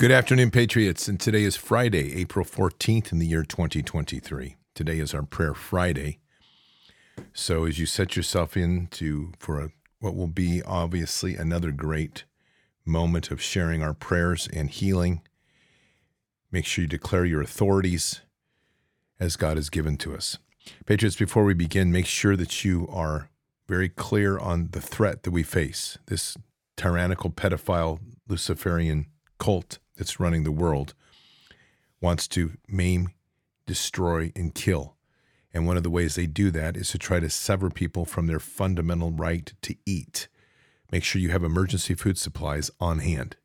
Good afternoon, Patriots. And today is Friday, April 14th in the year 2023. Today is our Prayer Friday. So as you set yourself into for a, what will be obviously another great moment of sharing our prayers and healing, make sure you declare your authorities as God has given to us. Patriots, before we begin, make sure that you are very clear on the threat that we face. This tyrannical pedophile Luciferian cult that's running the world wants to maim, destroy, and kill. And one of the ways they do that is to try to sever people from their fundamental right to eat. Make sure you have emergency food supplies on hand.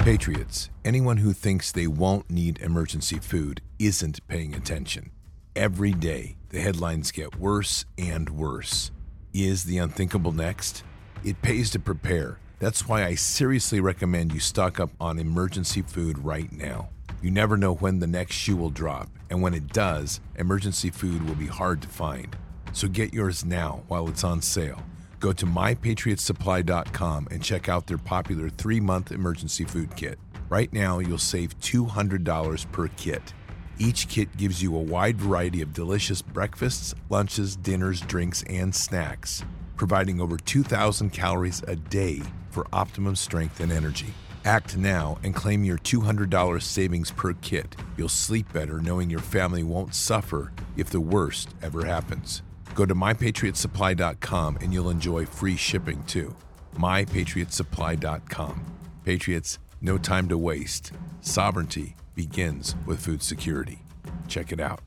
Patriots, anyone who thinks they won't need emergency food isn't paying attention. Every day, the headlines get worse and worse. Is the unthinkable next? It pays to prepare. That's why I seriously recommend you stock up on emergency food right now. You never know when the next shoe will drop, and when it does, emergency food will be hard to find. So get yours now while it's on sale. Go to mypatriotsupply.com and check out their popular three month emergency food kit. Right now, you'll save $200 per kit. Each kit gives you a wide variety of delicious breakfasts, lunches, dinners, drinks, and snacks, providing over 2,000 calories a day for optimum strength and energy. Act now and claim your $200 savings per kit. You'll sleep better knowing your family won't suffer if the worst ever happens. Go to mypatriotsupply.com and you'll enjoy free shipping too. mypatriotsupply.com. Patriots, no time to waste. Sovereignty begins with food security. Check it out.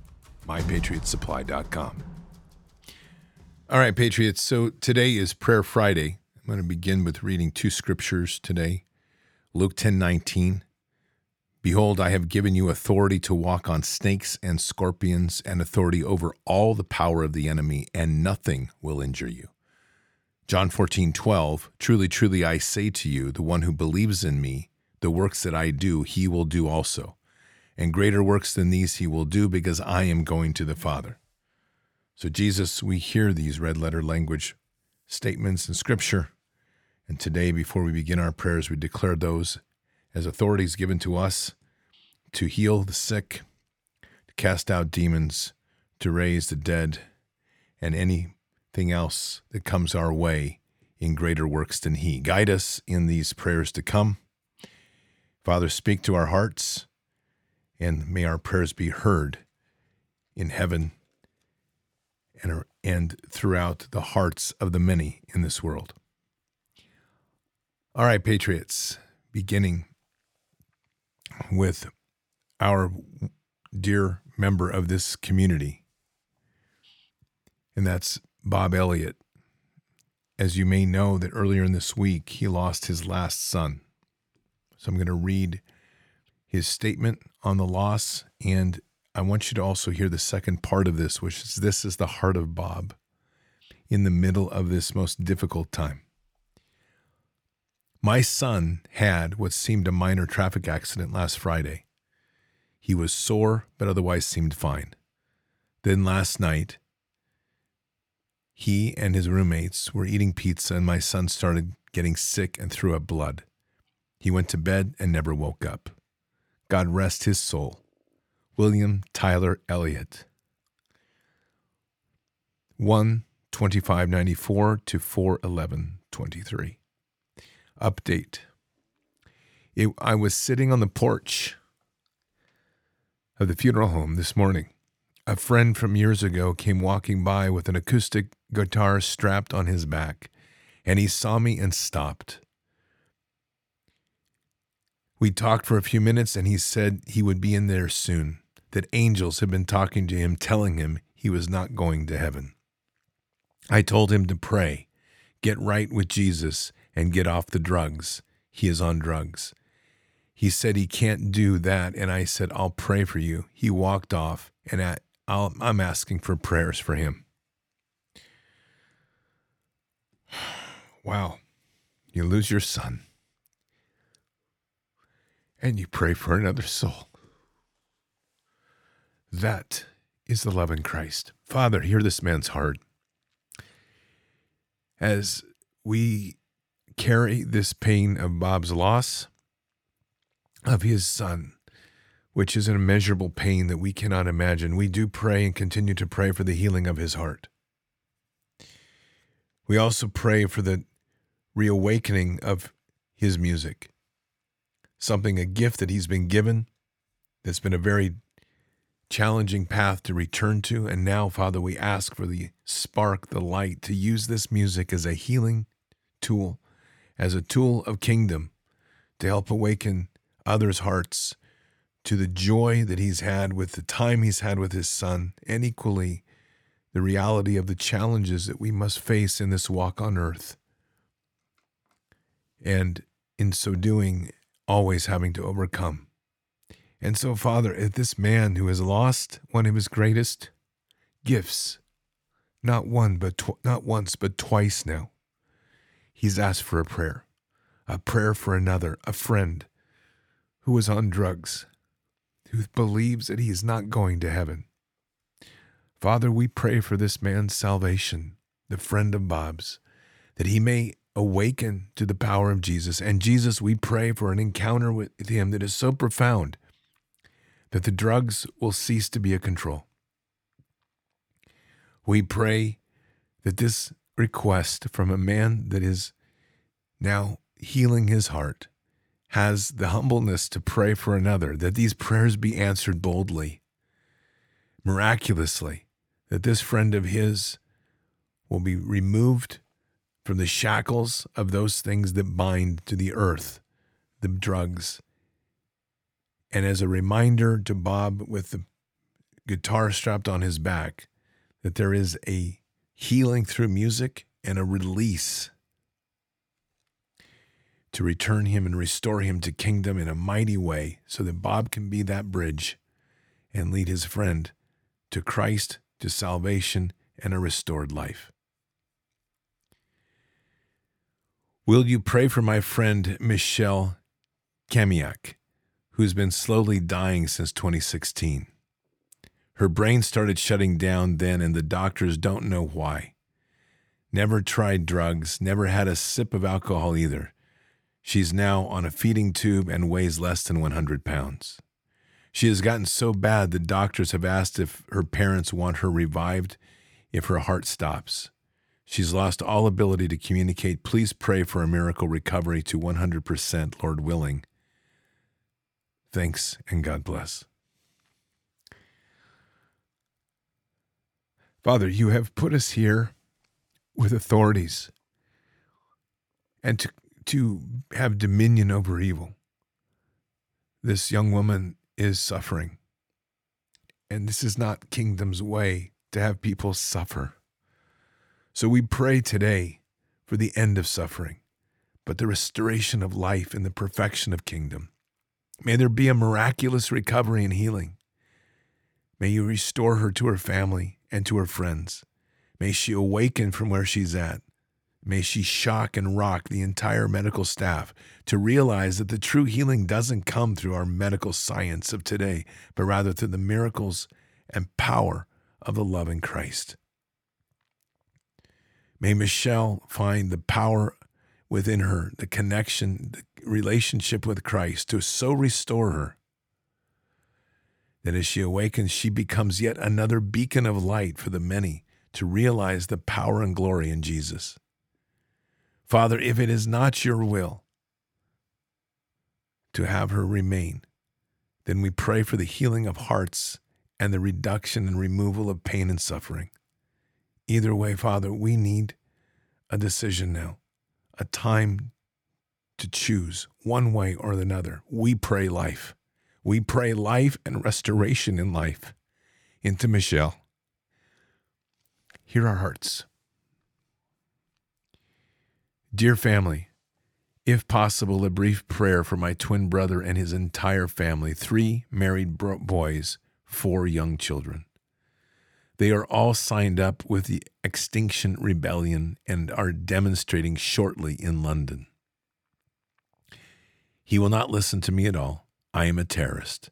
mypatriotsupply.com. All right, Patriots. So today is Prayer Friday. I'm going to begin with reading two scriptures today. Luke 10:19 Behold, I have given you authority to walk on snakes and scorpions and authority over all the power of the enemy, and nothing will injure you. John 14:12 Truly, truly, I say to you, the one who believes in me, the works that I do, he will do also. And greater works than these he will do, because I am going to the Father. So, Jesus, we hear these red letter language statements in Scripture. And today, before we begin our prayers, we declare those as authorities given to us to heal the sick, to cast out demons, to raise the dead, and anything else that comes our way in greater works than He. Guide us in these prayers to come. Father, speak to our hearts, and may our prayers be heard in heaven and, throughout the hearts of the many in this world. All right, Patriots, beginning with our dear member of this community, and that's Bob Elliott. As you may know, that earlier in this week he lost his last son. So I'm going to read his statement on the loss, and I want you to also hear the second part of this, which is this is the heart of Bob in the middle of this most difficult time. My son had what seemed a minor traffic accident last Friday. He was sore, but otherwise seemed fine. Then last night, he and his roommates were eating pizza, and my son started getting sick and threw up blood. He went to bed and never woke up. God rest his soul. William Tyler Elliott. 1 2594 to 411 23. Update. It, I was sitting on the porch of the funeral home this morning. A friend from years ago came walking by with an acoustic guitar strapped on his back, and he saw me and stopped. We talked for a few minutes, and he said he would be in there soon, that angels had been talking to him, telling him he was not going to heaven. I told him to pray, get right with Jesus, and get off the drugs. He is on drugs. He said he can't do that, and I said, I'll pray for you. He walked off, and I, am asking for prayers for him. Wow. You lose your son, and you pray for another soul. That is the love in Christ. Father, hear this man's heart. As we carry this pain of Bob's loss, of his son, which is an immeasurable pain that we cannot imagine, we do pray and continue to pray for the healing of his heart. We also pray for the reawakening of his music, something, a gift that he's been given that's been a very challenging path to return to. And now, Father, we ask for the spark, the light, to use this music as a healing tool, as a tool of kingdom to help awaken others' hearts to the joy that he's had with the time he's had with his son, and equally the reality of the challenges that we must face in this walk on earth. And in so doing, always having to overcome. And so, Father, if this man who has lost one of his greatest gifts, not one, but tw- not once, but twice now, he's asked for a prayer, a prayer for another, a friend who is on drugs, who believes that he is not going to heaven. Father, we pray for this man's salvation, the friend of Bob's, that he may awaken to the power of Jesus. And Jesus, we pray for an encounter with him that is so profound that the drugs will cease to be a control. We pray that this request from a man that is now healing his heart has the humbleness to pray for another, that these prayers be answered boldly, miraculously, that this friend of his will be removed from the shackles of those things that bind to the earth, the drugs, and as a reminder to Bob with the guitar strapped on his back that there is a healing through music and a release to return him and restore him to kingdom in a mighty way so that Bob can be that bridge and lead his friend to Christ, to salvation, and a restored life. Will you pray for my friend Michelle Kamiak? who's been slowly dying since 2016. Her brain started shutting down then, and the doctors don't know why. Never tried drugs, never had a sip of alcohol either. She's now on a feeding tube and weighs less than 100 pounds. She has gotten so bad that doctors have asked if her parents want her revived if her heart stops. She's lost all ability to communicate. Please pray for a miracle recovery to 100%, Lord willing. Thanks and God bless. Father, you have put us here with authorities and to, to have dominion over evil. This young woman is suffering. And this is not kingdom's way to have people suffer. So we pray today for the end of suffering, but the restoration of life and the perfection of kingdom. May there be a miraculous recovery and healing. May you restore her to her family and to her friends. May she awaken from where she's at. May she shock and rock the entire medical staff to realize that the true healing doesn't come through our medical science of today, but rather through the miracles and power of the love in Christ. May Michelle find the power within her, the connection, the relationship with Christ to so restore her that as she awakens, she becomes yet another beacon of light for the many to realize the power and glory in Jesus. Father, if it is not your will to have her remain, then we pray for the healing of hearts and the reduction and removal of pain and suffering. Either way, Father, we need a decision now a time to choose one way or another. We pray life. We pray life and restoration in life into Michelle. Hear our hearts. Dear family, if possible, a brief prayer for my twin brother and his entire family three married boys, four young children. They are all signed up with the Extinction Rebellion and are demonstrating shortly in London. He will not listen to me at all. I am a terrorist.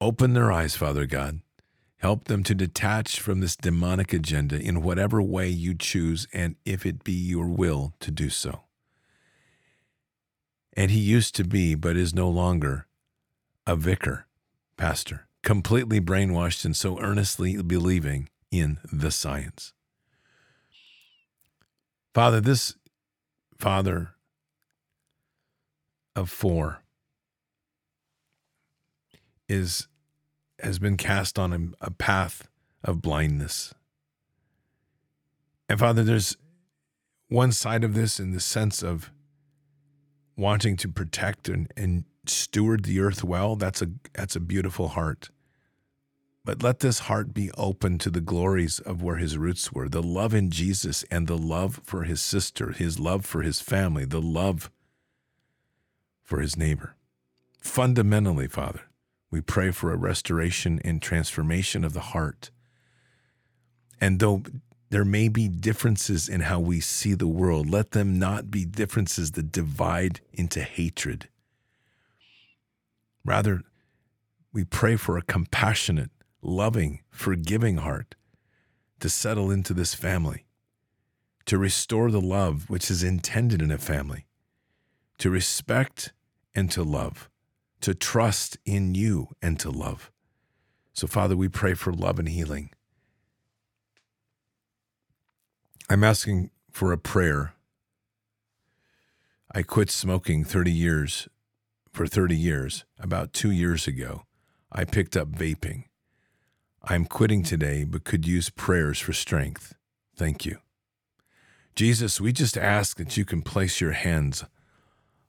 Open their eyes, Father God. Help them to detach from this demonic agenda in whatever way you choose, and if it be your will to do so. And he used to be, but is no longer, a vicar, pastor, completely brainwashed and so earnestly believing in the science. Father, this father of four is has been cast on a, a path of blindness. And Father, there's one side of this in the sense of wanting to protect and, and steward the earth well. That's a that's a beautiful heart. But let this heart be open to the glories of where his roots were the love in Jesus and the love for his sister, his love for his family, the love for his neighbor. Fundamentally, Father, we pray for a restoration and transformation of the heart. And though there may be differences in how we see the world, let them not be differences that divide into hatred. Rather, we pray for a compassionate, loving, forgiving heart to settle into this family, to restore the love which is intended in a family, to respect and to love to trust in you and to love. So, Father, we pray for love and healing. I'm asking for a prayer. I quit smoking 30 years, for 30 years. About two years ago, I picked up vaping. I'm quitting today, but could use prayers for strength. Thank you. Jesus, we just ask that you can place your hands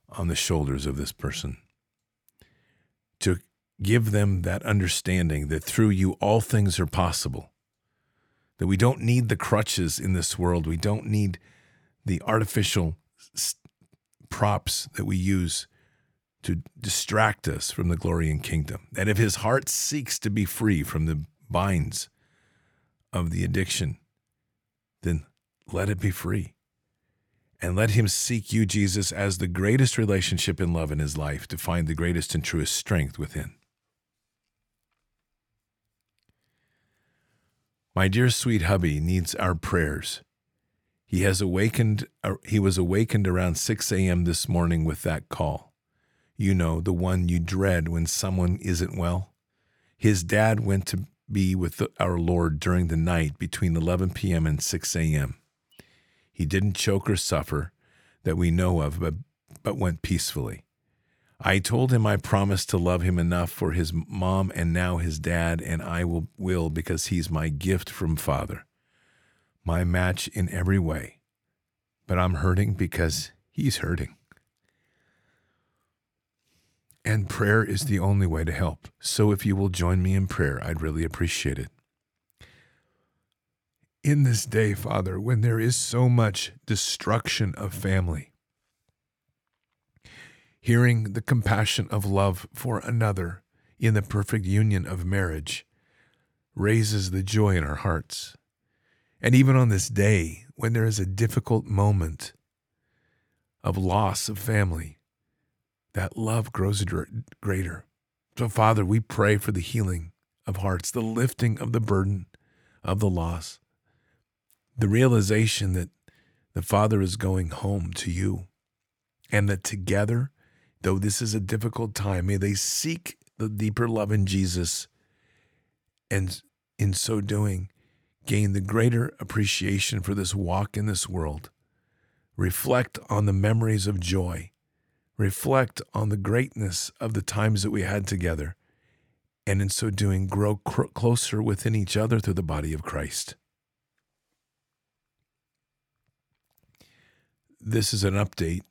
on the shoulders of this person to give them that understanding that through you all things are possible. That we don't need the crutches in this world. We don't need the artificial props that we use to distract us from the glory and kingdom. That if his heart seeks to be free from the binds of the addiction, then let it be free and let him seek you, Jesus, as the greatest relationship in love in his life to find the greatest and truest strength within. My dear sweet hubby needs our prayers. He has awakened uh, he was awakened around 6 a.m. this morning with that call. You know, the one you dread when someone isn't well. His dad went to be with our Lord during the night between 11 p.m. and 6 a.m. He didn't choke or suffer that we know of, but, but went peacefully. I told him I promised to love him enough for his mom and now his dad, and I will, will because he's my gift from Father, my match in every way. But I'm hurting because he's hurting. And prayer is the only way to help. So if you will join me in prayer, I'd really appreciate it in this day, Father, when there is so much destruction of family, hearing the compassion of love for another in the perfect union of marriage raises the joy in our hearts. And even on this day, when there is a difficult moment of loss of family, that love grows greater. So, Father, we pray for the healing of hearts, the lifting of the burden of the loss the realization that the Father is going home to you, and that together, though this is a difficult time, may they seek the deeper love in Jesus, and in so doing, gain the greater appreciation for this walk in this world. Reflect on the memories of joy. Reflect on the greatness of the times that we had together. And in so doing, grow cr- closer within each other through the body of Christ. This is an update.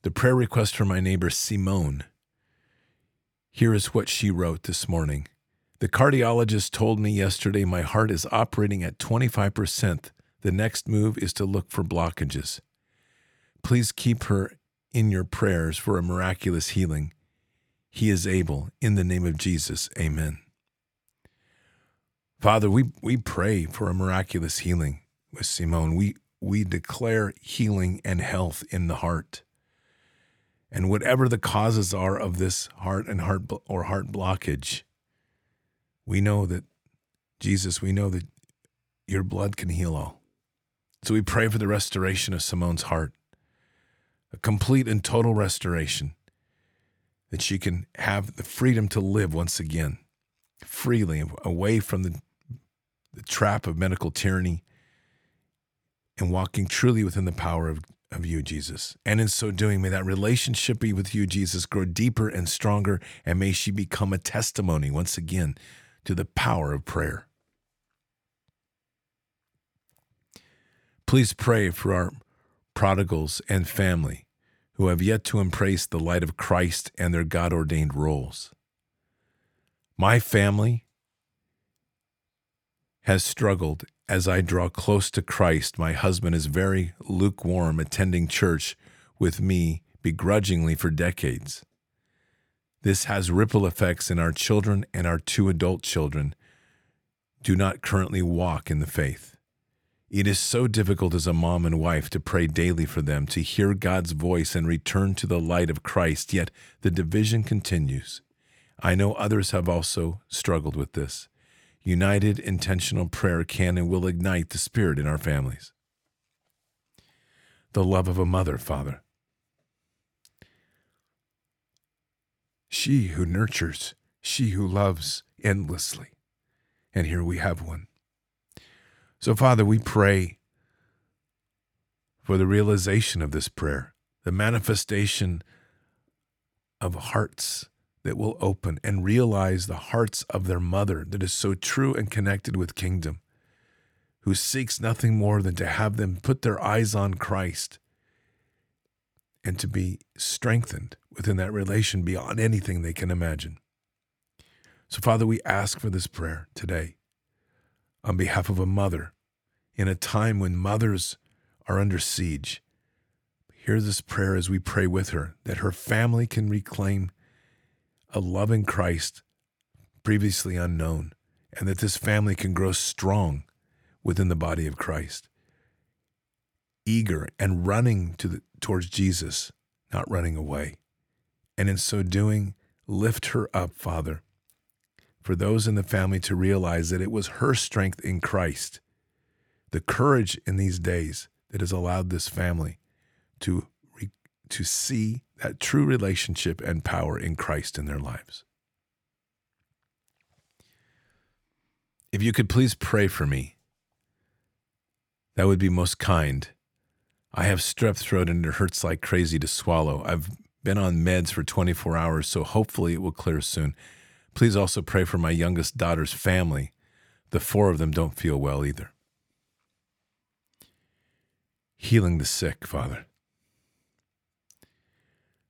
The prayer request from my neighbor Simone. Here is what she wrote this morning. The cardiologist told me yesterday my heart is operating at 25%. The next move is to look for blockages. Please keep her in your prayers for a miraculous healing. He is able. In the name of Jesus, amen. Father, we, we pray for a miraculous healing with Simone. We, we declare healing and health in the heart. And whatever the causes are of this heart and heart or heart blockage, we know that Jesus, we know that your blood can heal all. So we pray for the restoration of Simone's heart, a complete and total restoration. that she can have the freedom to live once again, freely, away from the, the trap of medical tyranny and walking truly within the power of, of you, Jesus. And in so doing, may that relationship be with you, Jesus, grow deeper and stronger, and may she become a testimony once again to the power of prayer. Please pray for our prodigals and family who have yet to embrace the light of Christ and their God ordained roles. My family has struggled as I draw close to Christ. My husband is very lukewarm, attending church with me begrudgingly for decades. This has ripple effects in our children, and our two adult children do not currently walk in the faith. It is so difficult as a mom and wife to pray daily for them, to hear God's voice and return to the light of Christ, yet the division continues. I know others have also struggled with this. United intentional prayer can and will ignite the spirit in our families. The love of a mother, Father. She who nurtures, she who loves endlessly. And here we have one. So, Father, we pray for the realization of this prayer, the manifestation of hearts that will open and realize the hearts of their mother that is so true and connected with kingdom, who seeks nothing more than to have them put their eyes on Christ and to be strengthened within that relation beyond anything they can imagine. So, Father, we ask for this prayer today on behalf of a mother in a time when mothers are under siege. Hear this prayer as we pray with her that her family can reclaim a loving Christ previously unknown, and that this family can grow strong within the body of Christ, eager and running to the, towards Jesus, not running away. And in so doing, lift her up, Father, for those in the family to realize that it was her strength in Christ, the courage in these days that has allowed this family to, to see that true relationship and power in Christ in their lives. If you could please pray for me, that would be most kind. I have strep throat and it hurts like crazy to swallow. I've been on meds for 24 hours, so hopefully it will clear soon. Please also pray for my youngest daughter's family. The four of them don't feel well either. Healing the sick, Father.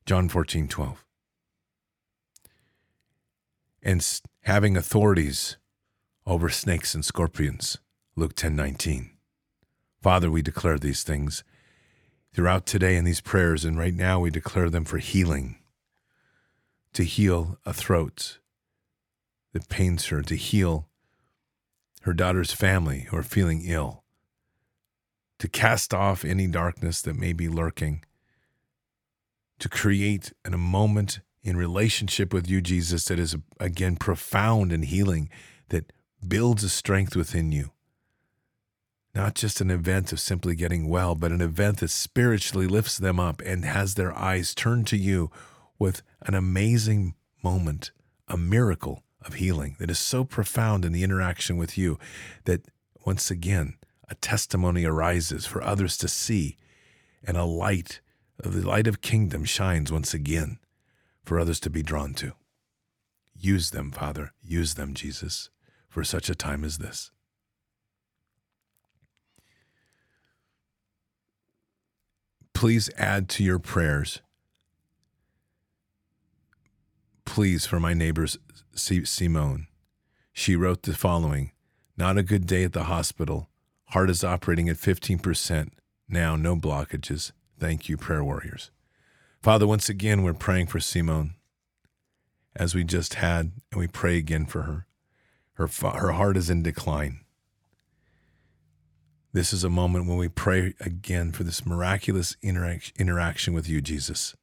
John 14, 12. And having authorities over snakes and scorpions, Luke 10, 19. Father, we declare these things throughout today in these prayers, and right now we declare them for healing, to heal a throat, that pains her, to heal her daughter's family who are feeling ill, to cast off any darkness that may be lurking, to create in a moment in relationship with you, Jesus, that is again profound and healing, that builds a strength within you. Not just an event of simply getting well, but an event that spiritually lifts them up and has their eyes turned to you with an amazing moment, a miracle of healing that is so profound in the interaction with you that once again, a testimony arises for others to see, and a light of the light of kingdom shines once again for others to be drawn to. Use them, Father. Use them, Jesus, for such a time as this. Please add to your prayers Please, for my neighbor's Simone. She wrote the following Not a good day at the hospital. Heart is operating at 15%. Now, no blockages. Thank you, prayer warriors. Father, once again, we're praying for Simone as we just had, and we pray again for her. Her, her heart is in decline. This is a moment when we pray again for this miraculous interac- interaction with you, Jesus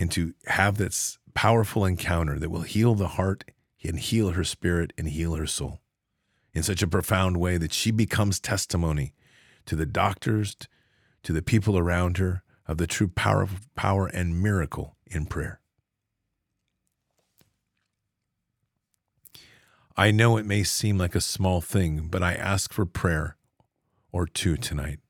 and to have this powerful encounter that will heal the heart and heal her spirit and heal her soul in such a profound way that she becomes testimony to the doctors, to the people around her of the true power, power and miracle in prayer. I know it may seem like a small thing, but I ask for prayer or two tonight.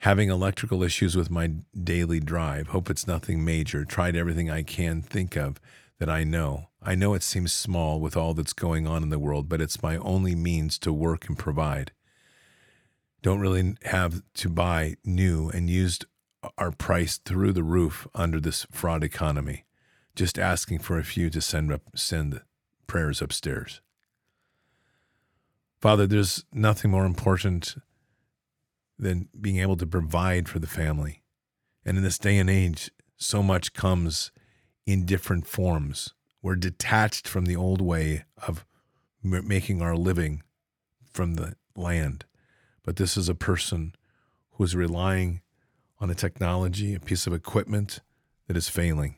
Having electrical issues with my daily drive, hope it's nothing major. Tried everything I can think of that I know. I know it seems small with all that's going on in the world, but it's my only means to work and provide. Don't really have to buy new and used uh, are priced through the roof under this fraud economy. Just asking for a few to send up send prayers upstairs. Father, there's nothing more important than being able to provide for the family. And in this day and age, so much comes in different forms. We're detached from the old way of making our living from the land. But this is a person who is relying on a technology, a piece of equipment that is failing.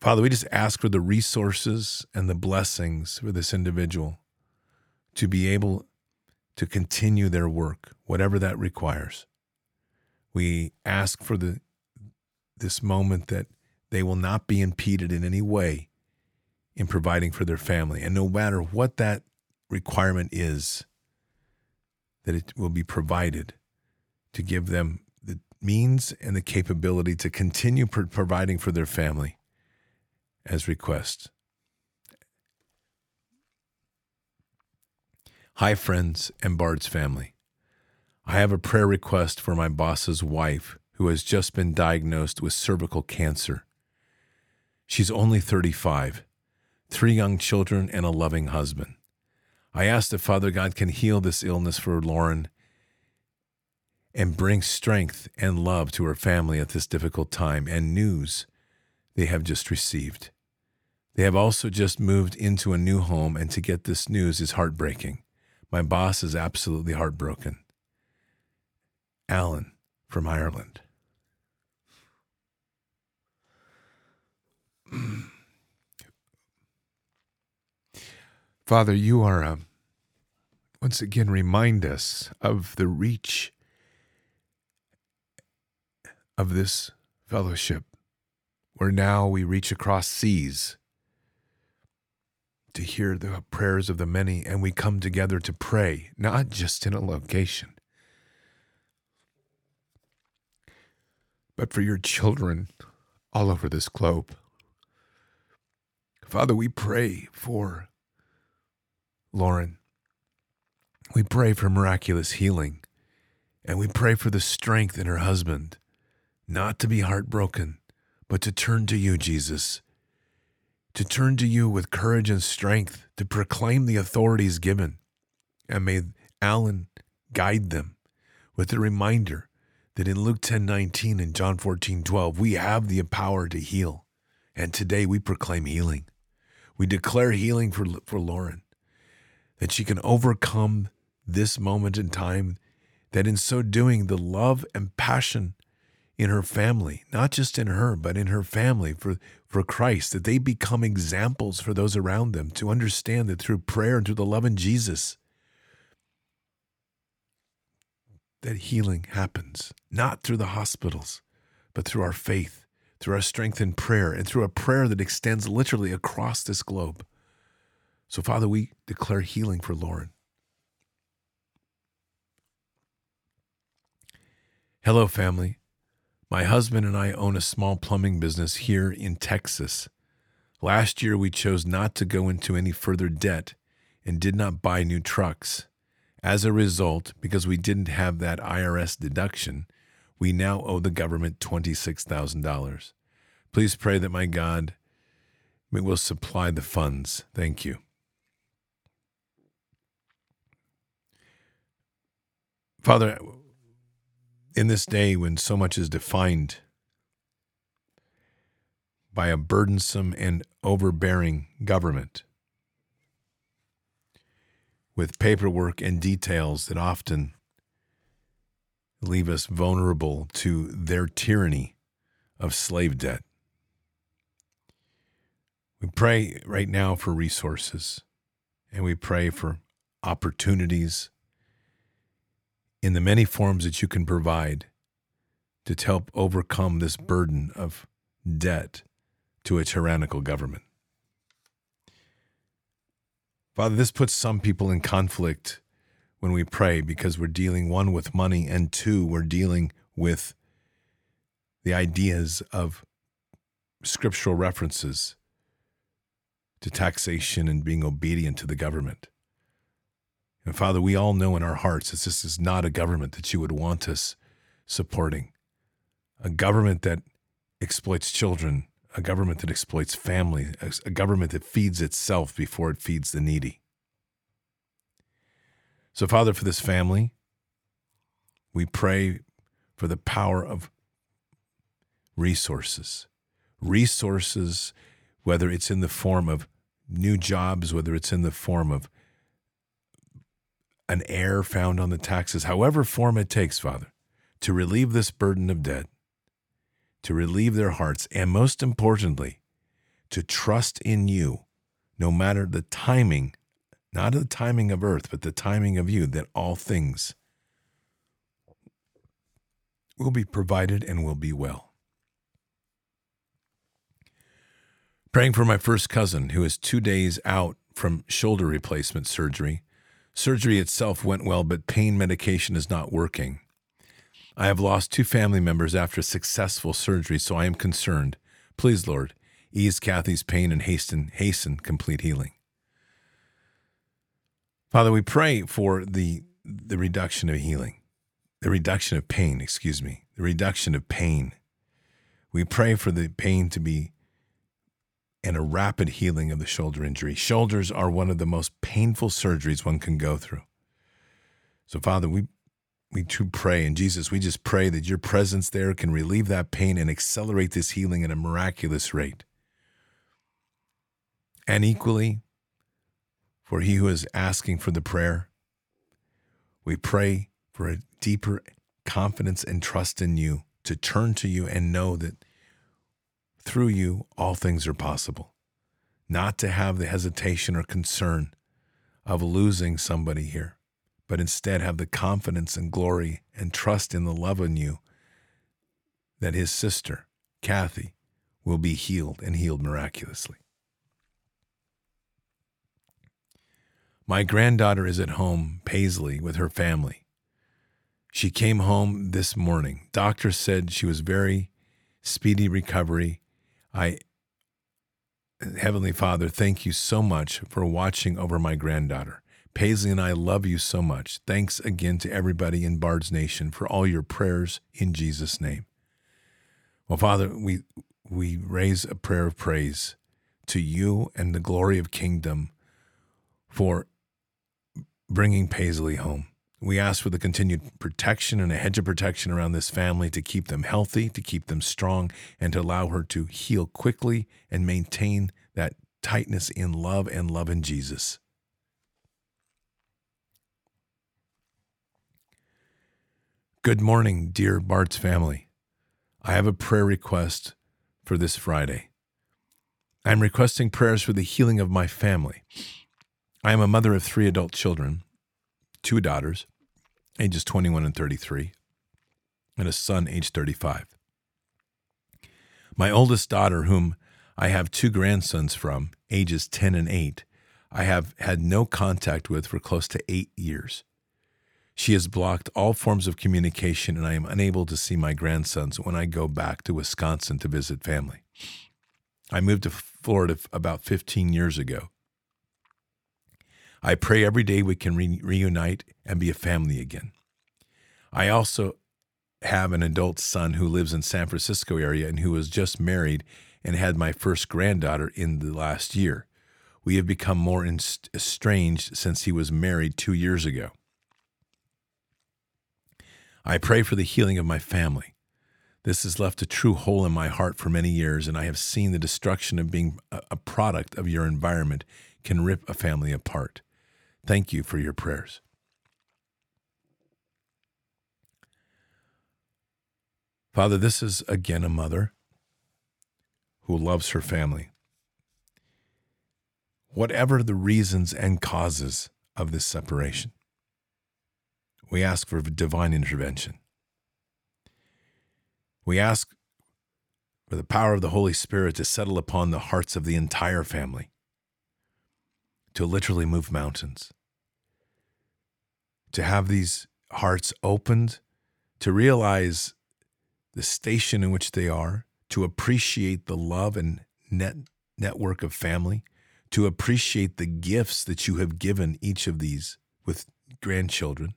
Father, we just ask for the resources and the blessings for this individual to be able to continue their work, whatever that requires. We ask for the this moment that they will not be impeded in any way in providing for their family. And no matter what that requirement is, that it will be provided to give them the means and the capability to continue pro- providing for their family as request. Hi, friends and Bard's family. I have a prayer request for my boss's wife who has just been diagnosed with cervical cancer. She's only 35, three young children, and a loving husband. I ask that Father God can heal this illness for Lauren and bring strength and love to her family at this difficult time and news they have just received. They have also just moved into a new home, and to get this news is heartbreaking. My boss is absolutely heartbroken. Alan from Ireland. Father, you are, um, once again, remind us of the reach of this fellowship, where now we reach across seas to hear the prayers of the many, and we come together to pray, not just in a location, but for your children all over this globe. Father, we pray for Lauren. We pray for miraculous healing, and we pray for the strength in her husband, not to be heartbroken, but to turn to you, Jesus, to turn to you with courage and strength to proclaim the authorities given. And may Alan guide them with the reminder that in Luke 10 19 and John 14 12, we have the power to heal. And today we proclaim healing. We declare healing for, for Lauren that she can overcome this moment in time, that in so doing, the love and passion in her family, not just in her, but in her family for, for Christ, that they become examples for those around them to understand that through prayer and through the love in Jesus, that healing happens, not through the hospitals, but through our faith, through our strength in prayer, and through a prayer that extends literally across this globe. So, Father, we declare healing for Lauren. Hello, family. My husband and I own a small plumbing business here in Texas. Last year, we chose not to go into any further debt and did not buy new trucks. As a result, because we didn't have that IRS deduction, we now owe the government $26,000. Please pray that my God will supply the funds. Thank you. Father, in this day when so much is defined by a burdensome and overbearing government, with paperwork and details that often leave us vulnerable to their tyranny of slave debt. We pray right now for resources and we pray for opportunities in the many forms that you can provide to help overcome this burden of debt to a tyrannical government. Father, this puts some people in conflict when we pray because we're dealing, one, with money, and two, we're dealing with the ideas of scriptural references to taxation and being obedient to the government. And Father, we all know in our hearts that this is not a government that you would want us supporting. A government that exploits children, a government that exploits family, a government that feeds itself before it feeds the needy. So, Father, for this family, we pray for the power of resources. Resources, whether it's in the form of new jobs, whether it's in the form of an heir found on the taxes, however form it takes, Father, to relieve this burden of debt, to relieve their hearts, and most importantly, to trust in you, no matter the timing, not the timing of earth, but the timing of you, that all things will be provided and will be well. Praying for my first cousin who is two days out from shoulder replacement surgery Surgery itself went well, but pain medication is not working. I have lost two family members after successful surgery, so I am concerned. Please, Lord, ease Kathy's pain and hasten hasten complete healing. Father, we pray for the the reduction of healing, the reduction of pain, excuse me, the reduction of pain. We pray for the pain to be and a rapid healing of the shoulder injury. Shoulders are one of the most painful surgeries one can go through. So, Father, we we do pray, and Jesus, we just pray that your presence there can relieve that pain and accelerate this healing at a miraculous rate. And equally, for he who is asking for the prayer, we pray for a deeper confidence and trust in you to turn to you and know that through you, all things are possible. Not to have the hesitation or concern of losing somebody here, but instead have the confidence and glory and trust in the love in you that his sister, Kathy, will be healed and healed miraculously. My granddaughter is at home, Paisley, with her family. She came home this morning. Doctor said she was very speedy recovery I, Heavenly Father, thank you so much for watching over my granddaughter. Paisley and I love you so much. Thanks again to everybody in Bard's Nation for all your prayers in Jesus' name. Well, Father, we we raise a prayer of praise to you and the glory of kingdom for bringing Paisley home. We ask for the continued protection and a hedge of protection around this family to keep them healthy, to keep them strong, and to allow her to heal quickly and maintain that tightness in love and love in Jesus. Good morning, dear Bard's family. I have a prayer request for this Friday. I'm requesting prayers for the healing of my family. I am a mother of three adult children two daughters, ages 21 and 33, and a son, age 35. My oldest daughter, whom I have two grandsons from, ages 10 and 8, I have had no contact with for close to eight years. She has blocked all forms of communication, and I am unable to see my grandsons when I go back to Wisconsin to visit family. I moved to Florida about 15 years ago. I pray every day we can re- reunite and be a family again. I also have an adult son who lives in San Francisco area and who was just married and had my first granddaughter in the last year. We have become more estranged since he was married 2 years ago. I pray for the healing of my family. This has left a true hole in my heart for many years, and I have seen the destruction of being a product of your environment can rip a family apart. Thank you for your prayers. Father, this is again a mother who loves her family. Whatever the reasons and causes of this separation, we ask for divine intervention. We ask for the power of the Holy Spirit to settle upon the hearts of the entire family, to literally move mountains, to have these hearts opened, to realize the station in which they are, to appreciate the love and net network of family, to appreciate the gifts that you have given each of these with grandchildren,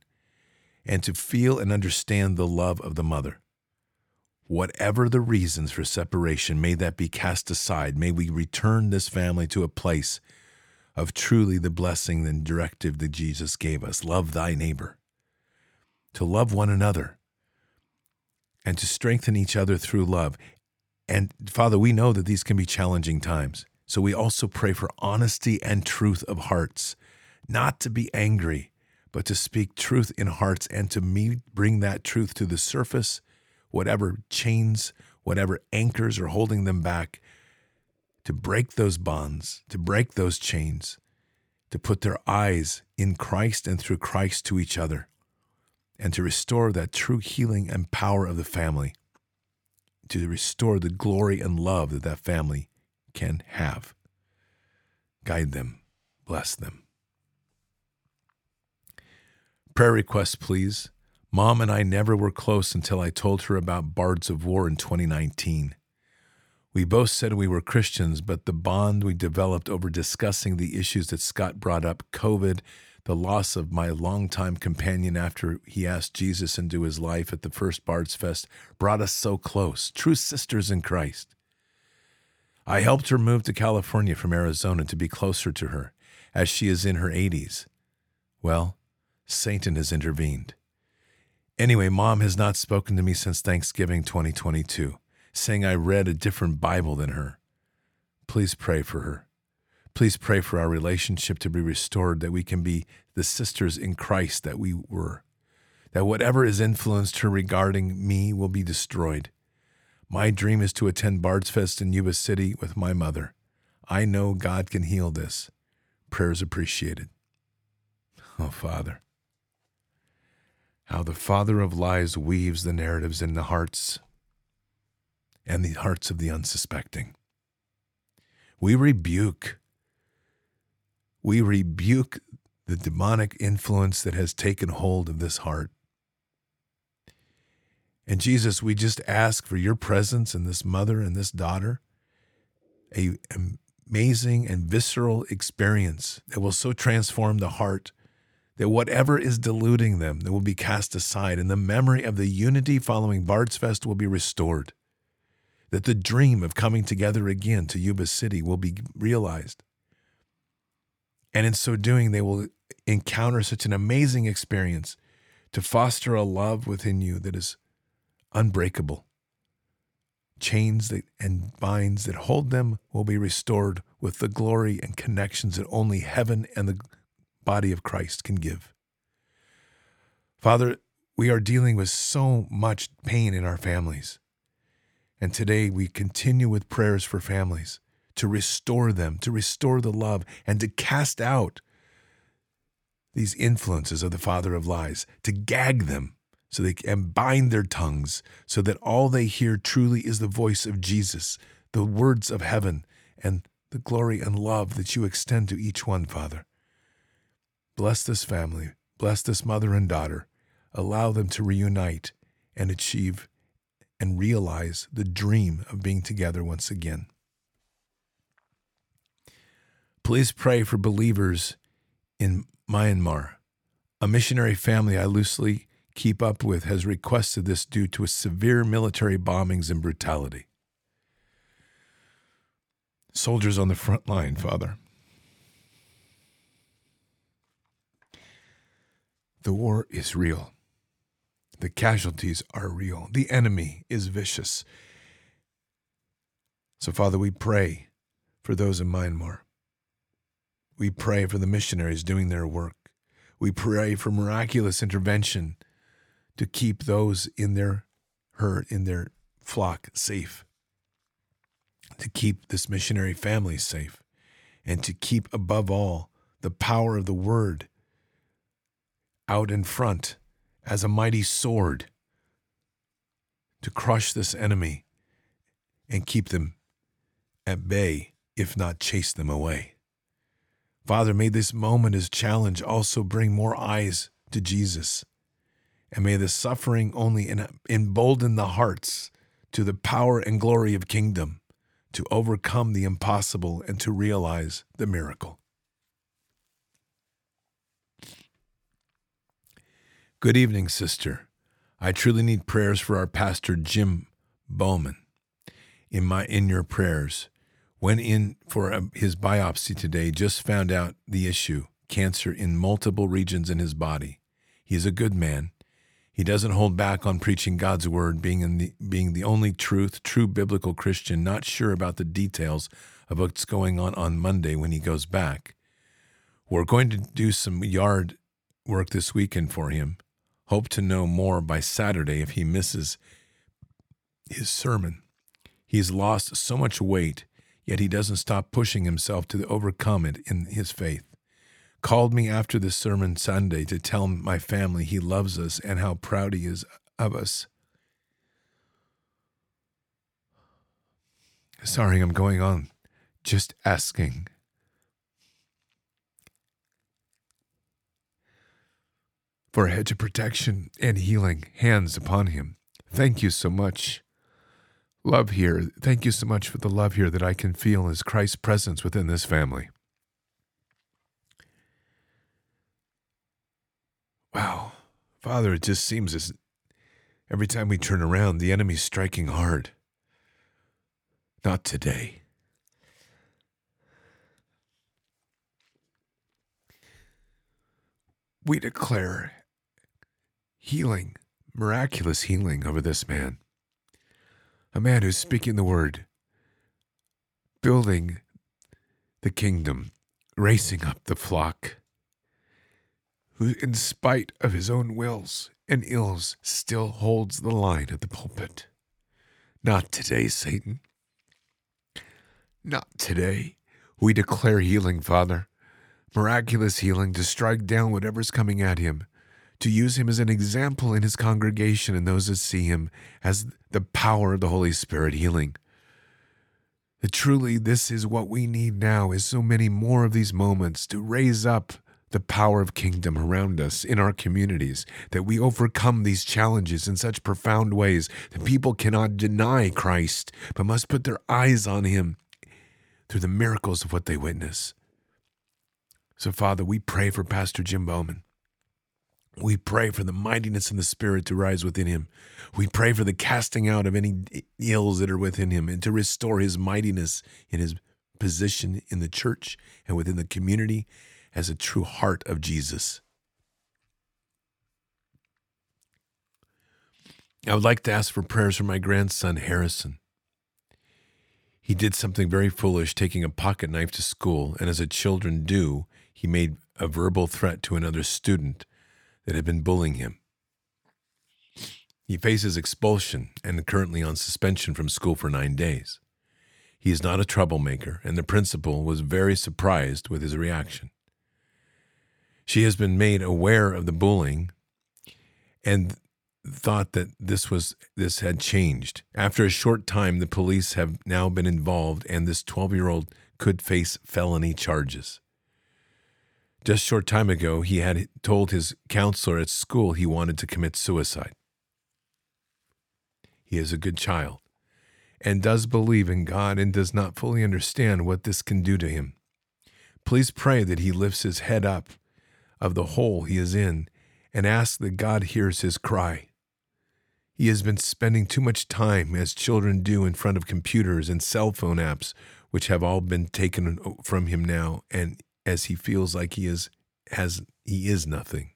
and to feel and understand the love of the mother. Whatever the reasons for separation, may that be cast aside. May we return this family to a place of truly the blessing and directive that Jesus gave us love thy neighbor, to love one another, and to strengthen each other through love. And Father, we know that these can be challenging times. So we also pray for honesty and truth of hearts, not to be angry, but to speak truth in hearts and to me bring that truth to the surface whatever chains, whatever anchors are holding them back, to break those bonds, to break those chains, to put their eyes in Christ and through Christ to each other, and to restore that true healing and power of the family, to restore the glory and love that that family can have. Guide them, bless them. Prayer requests, please. Mom and I never were close until I told her about Bards of War in 2019. We both said we were Christians, but the bond we developed over discussing the issues that Scott brought up COVID, the loss of my longtime companion after he asked Jesus into his life at the first Bards Fest brought us so close, true sisters in Christ. I helped her move to California from Arizona to be closer to her, as she is in her 80s. Well, Satan has intervened. Anyway, mom has not spoken to me since Thanksgiving 2022, saying I read a different Bible than her. Please pray for her. Please pray for our relationship to be restored, that we can be the sisters in Christ that we were, that whatever has influenced her regarding me will be destroyed. My dream is to attend Bards Fest in Yuba City with my mother. I know God can heal this. Prayers appreciated. Oh, Father how the father of lies weaves the narratives in the hearts and the hearts of the unsuspecting. We rebuke, we rebuke the demonic influence that has taken hold of this heart. And Jesus, we just ask for your presence in this mother and this daughter, a amazing and visceral experience that will so transform the heart that whatever is deluding them that will be cast aside, and the memory of the unity following Bards Fest will be restored. That the dream of coming together again to Yuba City will be realized. And in so doing, they will encounter such an amazing experience to foster a love within you that is unbreakable. Chains that, and binds that hold them will be restored with the glory and connections that only heaven and the body of Christ can give. Father, we are dealing with so much pain in our families. And today we continue with prayers for families to restore them, to restore the love, and to cast out these influences of the father of lies, to gag them so they can bind their tongues so that all they hear truly is the voice of Jesus, the words of heaven, and the glory and love that you extend to each one, Father. Bless this family, bless this mother and daughter. Allow them to reunite and achieve and realize the dream of being together once again. Please pray for believers in Myanmar. A missionary family I loosely keep up with has requested this due to severe military bombings and brutality. Soldiers on the front line, Father. The war is real. The casualties are real. The enemy is vicious. So, Father, we pray for those in Myanmar. We pray for the missionaries doing their work. We pray for miraculous intervention to keep those in their herd, in their flock safe, to keep this missionary family safe, and to keep above all the power of the word out in front as a mighty sword to crush this enemy and keep them at bay, if not chase them away. Father, may this moment as challenge also bring more eyes to Jesus. And may the suffering only embolden the hearts to the power and glory of kingdom to overcome the impossible and to realize the miracle. Good evening, sister. I truly need prayers for our pastor Jim Bowman. In my in your prayers, went in for a, his biopsy today, just found out the issue, cancer in multiple regions in his body. He is a good man. He doesn't hold back on preaching God's word, being in the, being the only truth, true biblical Christian, not sure about the details of what's going on on Monday when he goes back. We're going to do some yard work this weekend for him. Hope to know more by Saturday if he misses his sermon. He's lost so much weight, yet he doesn't stop pushing himself to overcome it in his faith. Called me after the sermon Sunday to tell my family he loves us and how proud he is of us. Sorry, I'm going on. Just asking. For a hedge of protection and healing hands upon him. Thank you so much. Love here. Thank you so much for the love here that I can feel as Christ's presence within this family. Wow. Father, it just seems as every time we turn around, the enemy's striking hard. Not today. We declare healing, miraculous healing over this man. A man who's speaking the word, building the kingdom, racing up the flock, who, in spite of his own wills and ills, still holds the line at the pulpit. Not today, Satan. Not today. We declare healing, Father, miraculous healing to strike down whatever's coming at him to use him as an example in his congregation and those that see him as the power of the Holy Spirit healing. That truly this is what we need now is so many more of these moments to raise up the power of kingdom around us in our communities, that we overcome these challenges in such profound ways that people cannot deny Christ, but must put their eyes on him through the miracles of what they witness. So, Father, we pray for Pastor Jim Bowman. We pray for the mightiness in the Spirit to rise within him. We pray for the casting out of any ills that are within him and to restore his mightiness in his position in the church and within the community as a true heart of Jesus. I would like to ask for prayers for my grandson, Harrison. He did something very foolish, taking a pocket knife to school, and as a children do, he made a verbal threat to another student that had been bullying him. He faces expulsion and currently on suspension from school for nine days. He is not a troublemaker, and the principal was very surprised with his reaction. She has been made aware of the bullying and thought that this was this had changed. After a short time, the police have now been involved, and this 12 year old could face felony charges. Just short time ago, he had told his counselor at school he wanted to commit suicide. He is a good child and does believe in God and does not fully understand what this can do to him. Please pray that he lifts his head up of the hole he is in and ask that God hears his cry. He has been spending too much time, as children do, in front of computers and cell phone apps, which have all been taken from him now, and as he feels like he is has he is nothing.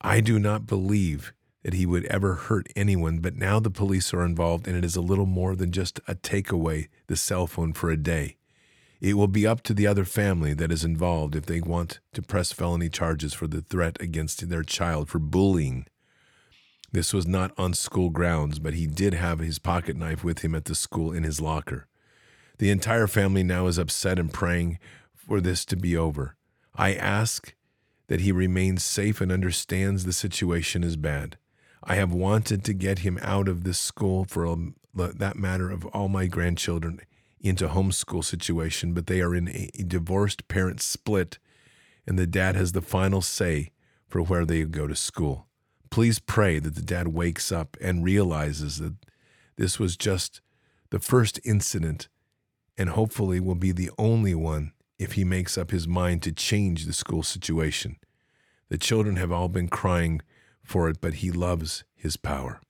I do not believe that he would ever hurt anyone, but now the police are involved and it is a little more than just a takeaway the cell phone for a day. It will be up to the other family that is involved if they want to press felony charges for the threat against their child for bullying. This was not on school grounds, but he did have his pocket knife with him at the school in his locker. The entire family now is upset and praying for this to be over. I ask that he remains safe and understands the situation is bad. I have wanted to get him out of this school for um, a that matter of all my grandchildren into homeschool situation, but they are in a divorced parent split, and the dad has the final say for where they go to school. Please pray that the dad wakes up and realizes that this was just the first incident and hopefully will be the only one if he makes up his mind to change the school situation. The children have all been crying for it, but he loves his power.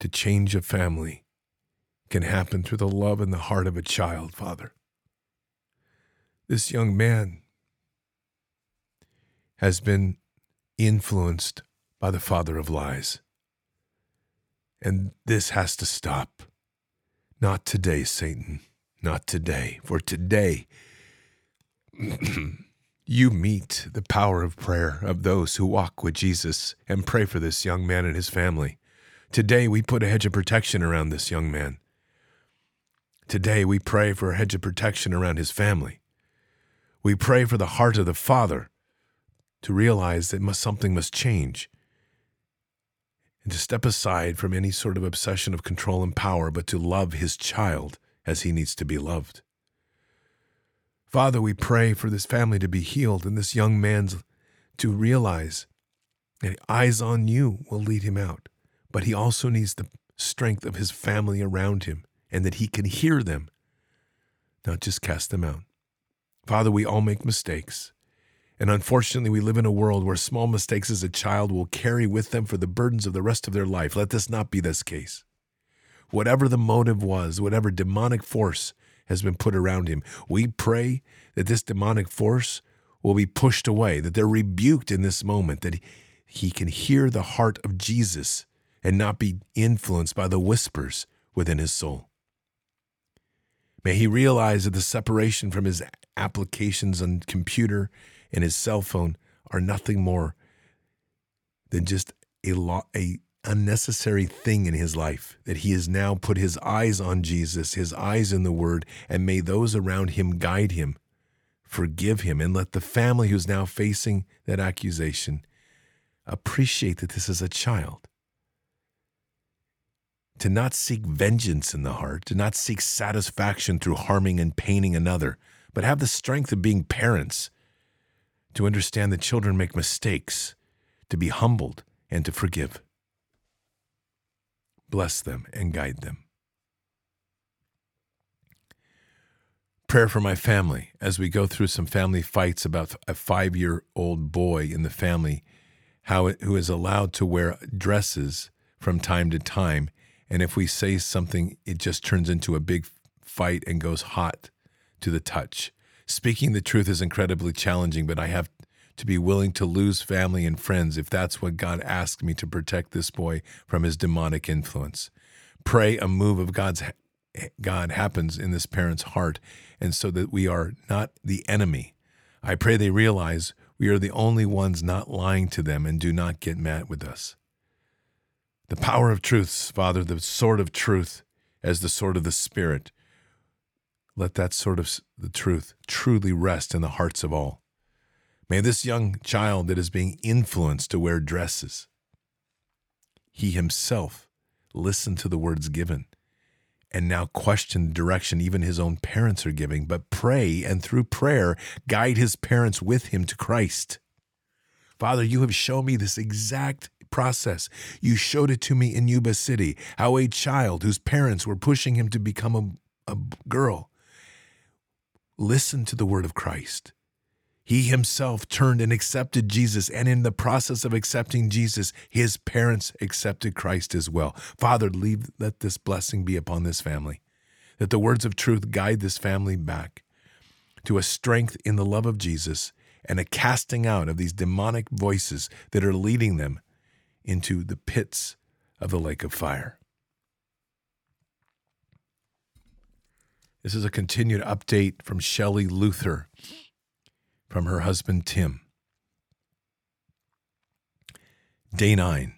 To change a family can happen through the love and the heart of a child, Father. This young man has been influenced by the father of lies. And this has to stop. Not today, Satan. Not today. For today, you meet the power of prayer of those who walk with Jesus and pray for this young man and his family. Today, we put a hedge of protection around this young man. Today, we pray for a hedge of protection around his family. We pray for the heart of the Father to realize that must, something must change and to step aside from any sort of obsession of control and power, but to love his child as he needs to be loved. Father, we pray for this family to be healed and this young man's to realize that eyes on you will lead him out, but he also needs the strength of his family around him and that he can hear them, not just cast them out. Father, we all make mistakes. And unfortunately, we live in a world where small mistakes as a child will carry with them for the burdens of the rest of their life. Let this not be this case. Whatever the motive was, whatever demonic force has been put around him, we pray that this demonic force will be pushed away, that they're rebuked in this moment, that he can hear the heart of Jesus and not be influenced by the whispers within his soul. May he realize that the separation from his applications on computer and his cell phone are nothing more than just a, a unnecessary thing in his life that he has now put his eyes on Jesus, his eyes in the word, and may those around him guide him, forgive him, and let the family who's now facing that accusation appreciate that this is a child. To not seek vengeance in the heart, to not seek satisfaction through harming and paining another, but have the strength of being parents to understand that children make mistakes, to be humbled, and to forgive. Bless them and guide them. Prayer for my family as we go through some family fights about a five year old boy in the family how it, who is allowed to wear dresses from time to time. And if we say something, it just turns into a big fight and goes hot to the touch. Speaking the truth is incredibly challenging, but I have to be willing to lose family and friends if that's what God asked me to protect this boy from his demonic influence. Pray a move of God's God happens in this parent's heart and so that we are not the enemy. I pray they realize we are the only ones not lying to them and do not get mad with us. The power of truths, Father, the sword of truth as the sword of the Spirit let that sort of the truth truly rest in the hearts of all. May this young child that is being influenced to wear dresses, he himself listen to the words given and now question the direction even his own parents are giving, but pray and through prayer guide his parents with him to Christ. Father, you have shown me this exact process. You showed it to me in Yuba City, how a child whose parents were pushing him to become a, a girl Listen to the word of Christ. He himself turned and accepted Jesus, and in the process of accepting Jesus, his parents accepted Christ as well. Father, leave, let this blessing be upon this family, that the words of truth guide this family back to a strength in the love of Jesus and a casting out of these demonic voices that are leading them into the pits of the lake of fire. This is a continued update from Shelley Luther from her husband Tim. Day 9.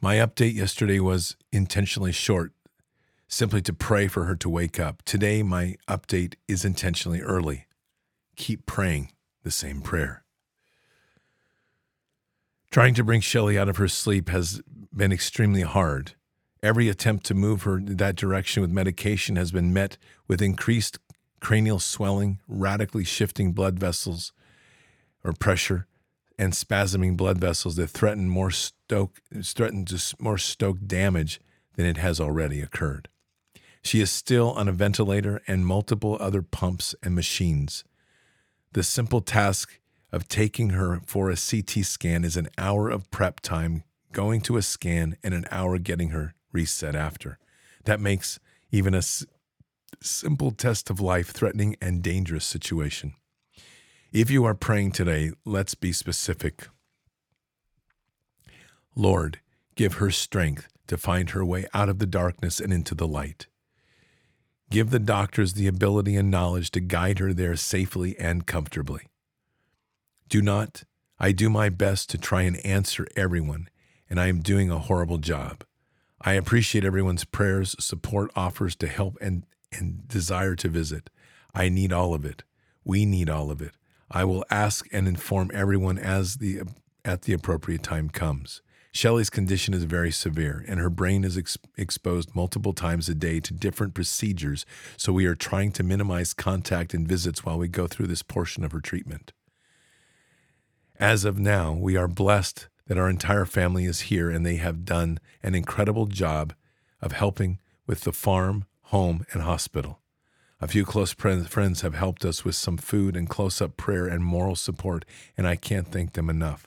My update yesterday was intentionally short, simply to pray for her to wake up. Today, my update is intentionally early. Keep praying the same prayer. Trying to bring Shelley out of her sleep has been extremely hard. Every attempt to move her that direction with medication has been met with increased cranial swelling, radically shifting blood vessels or pressure, and spasming blood vessels that threaten more stoke threaten more stoke damage than it has already occurred. She is still on a ventilator and multiple other pumps and machines. The simple task of taking her for a CT scan is an hour of prep time, going to a scan, and an hour getting her reset after. That makes even a s- simple test of life threatening and dangerous situation. If you are praying today, let's be specific. Lord, give her strength to find her way out of the darkness and into the light. Give the doctors the ability and knowledge to guide her there safely and comfortably. Do not, I do my best to try and answer everyone, and I am doing a horrible job. I appreciate everyone's prayers, support, offers to help, and, and desire to visit. I need all of it. We need all of it. I will ask and inform everyone as the at the appropriate time comes. Shelley's condition is very severe, and her brain is ex- exposed multiple times a day to different procedures, so we are trying to minimize contact and visits while we go through this portion of her treatment. As of now, we are blessed that our entire family is here and they have done an incredible job of helping with the farm, home, and hospital. A few close friends have helped us with some food and close up prayer and moral support, and I can't thank them enough.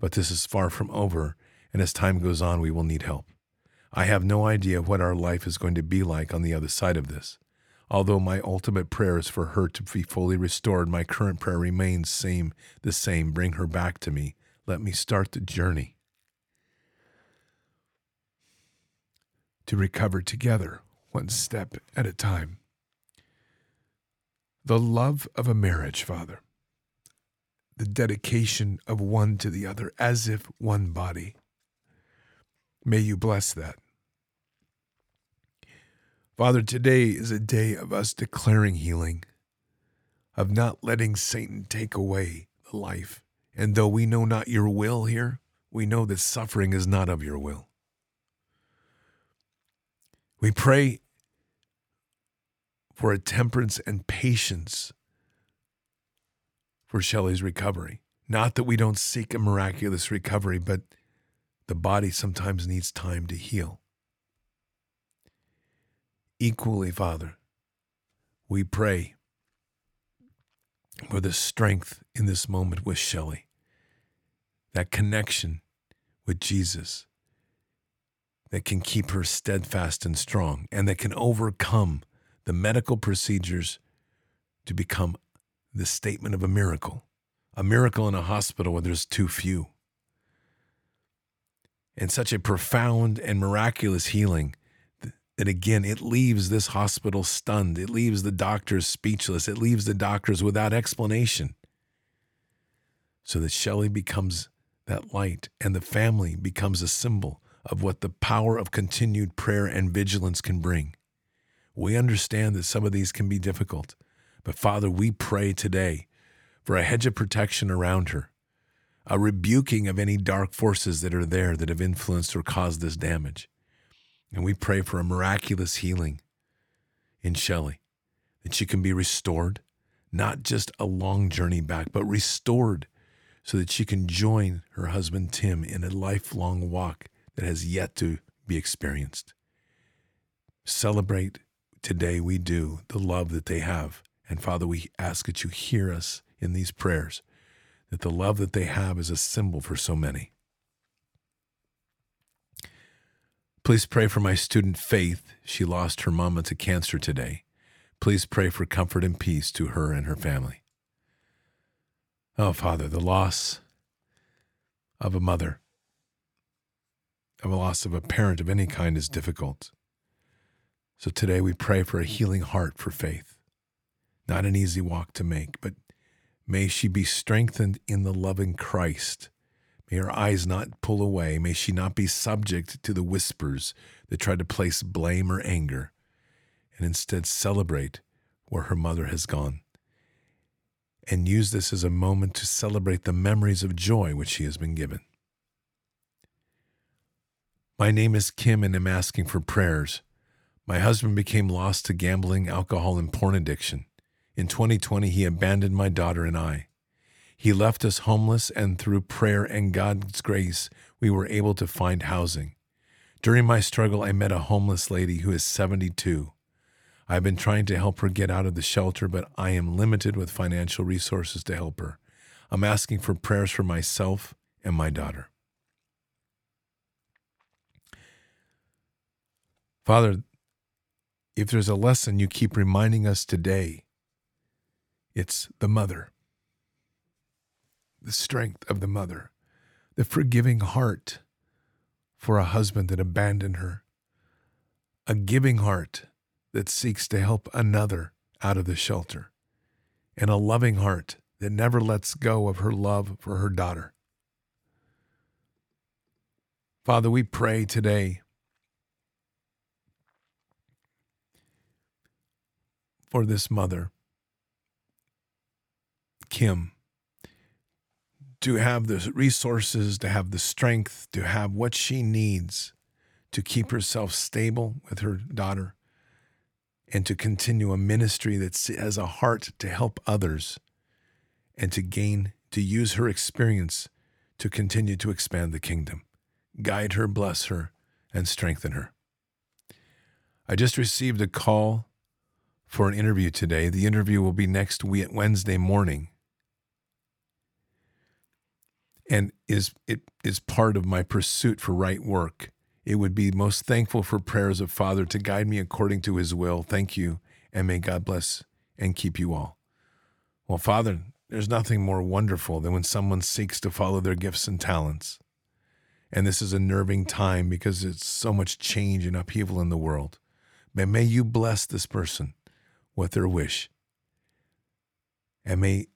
But this is far from over, and as time goes on, we will need help. I have no idea what our life is going to be like on the other side of this. Although my ultimate prayer is for her to be fully restored, my current prayer remains same the same. Bring her back to me. Let me start the journey to recover together, one step at a time. The love of a marriage, Father, the dedication of one to the other as if one body. May you bless that. Father, today is a day of us declaring healing, of not letting Satan take away the life. And though we know not your will here, we know that suffering is not of your will. We pray for a temperance and patience for Shelley's recovery. Not that we don't seek a miraculous recovery, but the body sometimes needs time to heal equally, Father, we pray for the strength in this moment with Shelley, that connection with Jesus that can keep her steadfast and strong and that can overcome the medical procedures to become the statement of a miracle, a miracle in a hospital where there's too few. And such a profound and miraculous healing that again, it leaves this hospital stunned. It leaves the doctors speechless. It leaves the doctors without explanation. So that Shelley becomes that light and the family becomes a symbol of what the power of continued prayer and vigilance can bring. We understand that some of these can be difficult, but Father, we pray today for a hedge of protection around her, a rebuking of any dark forces that are there that have influenced or caused this damage. And we pray for a miraculous healing in Shelley, that she can be restored, not just a long journey back, but restored so that she can join her husband Tim in a lifelong walk that has yet to be experienced. Celebrate today, we do, the love that they have. And Father, we ask that you hear us in these prayers, that the love that they have is a symbol for so many. Please pray for my student Faith. She lost her mama to cancer today. Please pray for comfort and peace to her and her family. Oh, Father, the loss of a mother, of a loss of a parent of any kind is difficult. So today we pray for a healing heart for Faith. Not an easy walk to make, but may she be strengthened in the loving Christ May her eyes not pull away. May she not be subject to the whispers that try to place blame or anger, and instead celebrate where her mother has gone. and use this as a moment to celebrate the memories of joy which she has been given. My name is Kim and I'm asking for prayers. My husband became lost to gambling, alcohol, and porn addiction. In 2020, he abandoned my daughter and I. He left us homeless, and through prayer and God's grace, we were able to find housing. During my struggle, I met a homeless lady who is 72. I've been trying to help her get out of the shelter, but I am limited with financial resources to help her. I'm asking for prayers for myself and my daughter. Father, if there's a lesson you keep reminding us today, it's the mother, the strength of the mother, the forgiving heart for a husband that abandoned her, a giving heart that seeks to help another out of the shelter, and a loving heart that never lets go of her love for her daughter. Father, we pray today for this mother, Kim, to have the resources, to have the strength, to have what she needs to keep herself stable with her daughter, and to continue a ministry that has a heart to help others and to gain, to use her experience to continue to expand the kingdom. Guide her, bless her, and strengthen her. I just received a call for an interview today. The interview will be next Wednesday morning. And is it is part of my pursuit for right work. It would be most thankful for prayers of Father to guide me according to his will. Thank you, and may God bless and keep you all. Well, Father, there's nothing more wonderful than when someone seeks to follow their gifts and talents. And this is a nerving time because it's so much change and upheaval in the world. But may you bless this person with their wish. And may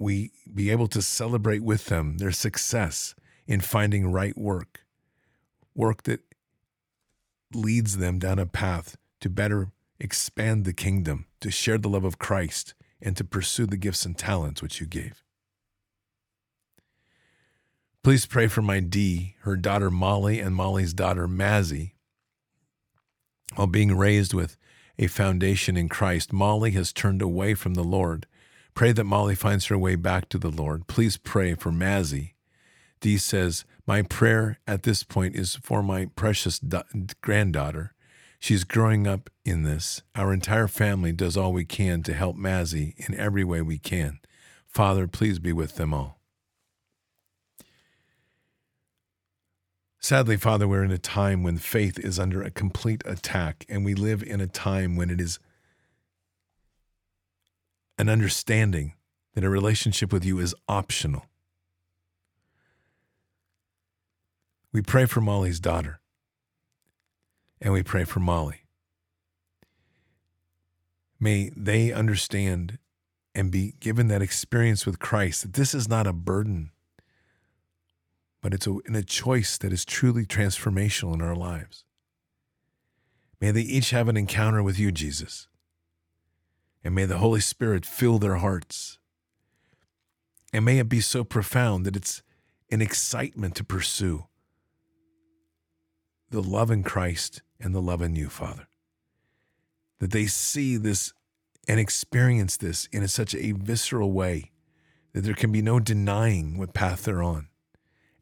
we be able to celebrate with them their success in finding right work, work that leads them down a path to better expand the kingdom, to share the love of Christ, and to pursue the gifts and talents which you gave. Please pray for my D, her daughter Molly, and Molly's daughter Mazzy. While being raised with a foundation in Christ. Molly has turned away from the Lord. Pray that Molly finds her way back to the Lord. Please pray for Mazzy. Dee says, My prayer at this point is for my precious da- granddaughter. She's growing up in this. Our entire family does all we can to help Mazzy in every way we can. Father, please be with them all. Sadly, Father, we're in a time when faith is under a complete attack, and we live in a time when it is an understanding that a relationship with you is optional. We pray for Molly's daughter, and we pray for Molly. May they understand and be given that experience with Christ that this is not a burden but it's a, in a choice that is truly transformational in our lives. May they each have an encounter with you, Jesus. And may the Holy Spirit fill their hearts. And may it be so profound that it's an excitement to pursue the love in Christ and the love in you, Father. That they see this and experience this in a, such a visceral way that there can be no denying what path they're on.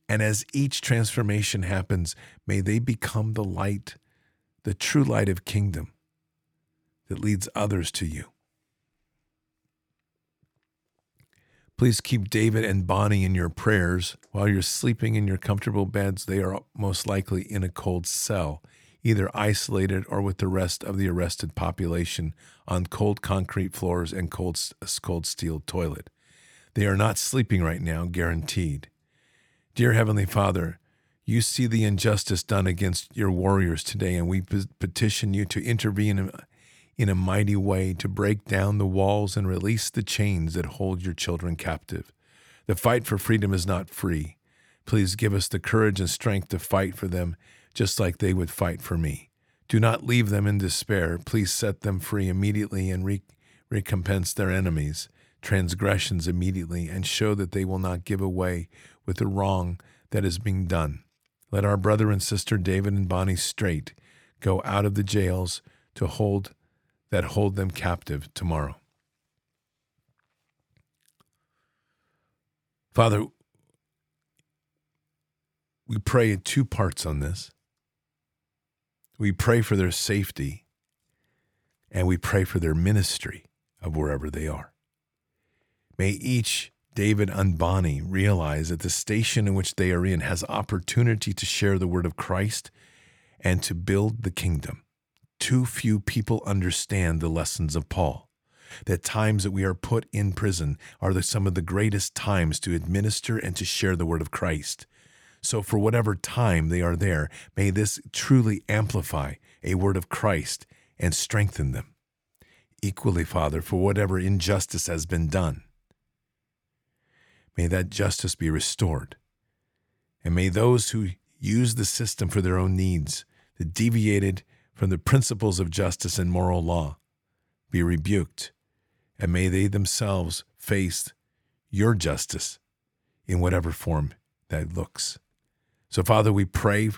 And as each transformation happens, may they become the light, the true light of kingdom that leads others to you. Please keep David and Bonnie in your prayers. While you're sleeping in your comfortable beds, they are most likely in a cold cell, either isolated or with the rest of the arrested population on cold concrete floors and cold, cold steel toilet. They are not sleeping right now, guaranteed. Dear Heavenly Father, you see the injustice done against your warriors today, and we petition you to intervene in a mighty way to break down the walls and release the chains that hold your children captive. The fight for freedom is not free. Please give us the courage and strength to fight for them just like they would fight for me. Do not leave them in despair. Please set them free immediately and re- recompense their enemies. transgressions immediately and show that they will not give away with the wrong that is being done. Let our brother and sister David and Bonnie Straight go out of the jails to hold that hold them captive tomorrow. Father, we pray in two parts on this. We pray for their safety and we pray for their ministry of wherever they are. May each David Bonnie realize that the station in which they are in has opportunity to share the word of Christ and to build the kingdom. Too few people understand the lessons of Paul. That times that we are put in prison are the, some of the greatest times to administer and to share the word of Christ. So, for whatever time they are there, may this truly amplify a word of Christ and strengthen them. Equally, Father, for whatever injustice has been done, may that justice be restored. And may those who use the system for their own needs, the deviated from the principles of justice and moral law, be rebuked. And may they themselves face your justice in whatever form that looks. So, Father, we pray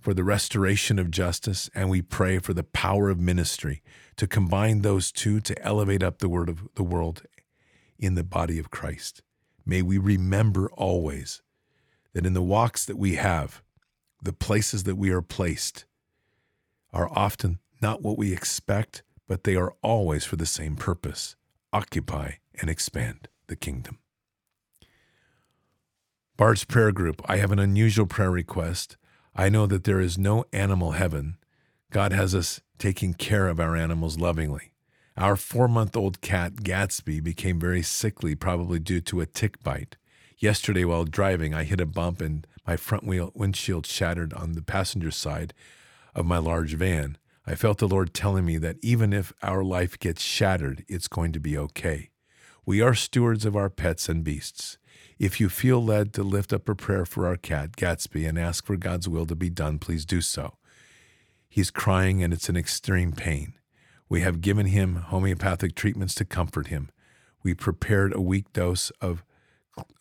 for the restoration of justice and we pray for the power of ministry to combine those two to elevate up the word of the world in the body of Christ. May we remember always that in the walks that we have, the places that we are placed are often not what we expect, but they are always for the same purpose occupy and expand the kingdom. Bard's prayer group, I have an unusual prayer request. I know that there is no animal heaven. God has us taking care of our animals lovingly. Our four month old cat, Gatsby, became very sickly, probably due to a tick bite. Yesterday, while driving, I hit a bump and my front wheel windshield shattered on the passenger side of my large van. I felt the Lord telling me that even if our life gets shattered, it's going to be okay. We are stewards of our pets and beasts. If you feel led to lift up a prayer for our cat, Gatsby, and ask for God's will to be done, please do so. He's crying and it's an extreme pain. We have given him homeopathic treatments to comfort him. We prepared a weak dose of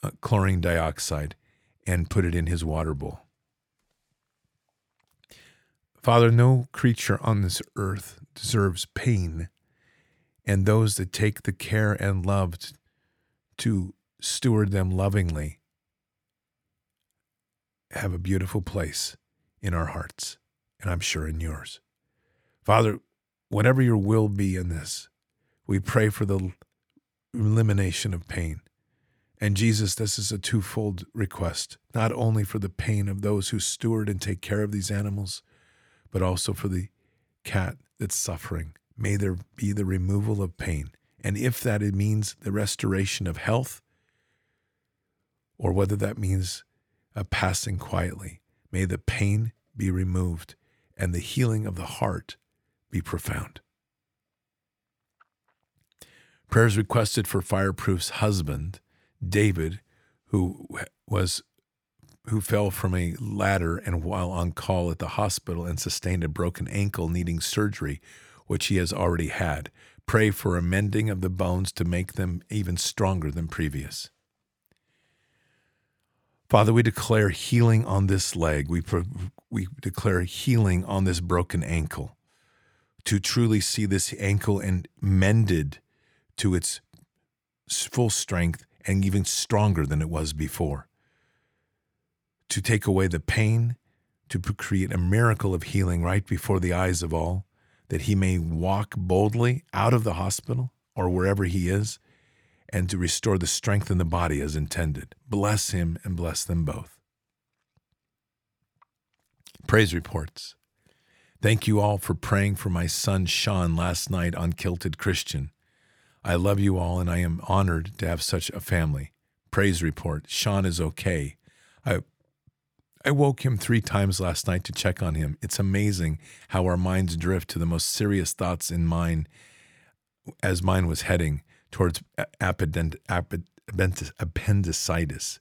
uh, chlorine dioxide and put it in his water bowl. Father, no creature on this earth deserves pain, and those that take the care and love to steward them lovingly have a beautiful place in our hearts, and I'm sure in yours. Father, whatever your will be in this, we pray for the elimination of pain. And Jesus, this is a twofold request, not only for the pain of those who steward and take care of these animals, but also for the cat that's suffering. May there be the removal of pain. And if that it means the restoration of health, or whether that means a passing quietly. May the pain be removed and the healing of the heart be profound. Prayers requested for Fireproof's husband, David, who was who fell from a ladder and while on call at the hospital and sustained a broken ankle needing surgery, which he has already had. Pray for a mending of the bones to make them even stronger than previous. Father, we declare healing on this leg. We, we declare healing on this broken ankle. To truly see this ankle and mended to its full strength and even stronger than it was before. To take away the pain, to create a miracle of healing right before the eyes of all, that he may walk boldly out of the hospital or wherever he is and to restore the strength in the body as intended. Bless him and bless them both. Praise reports. Thank you all for praying for my son Sean last night on Kilted Christian. I love you all and I am honored to have such a family. Praise report. Sean is okay. I I woke him three times last night to check on him. It's amazing how our minds drift to the most serious thoughts in mine as mine was heading towards appendicitis.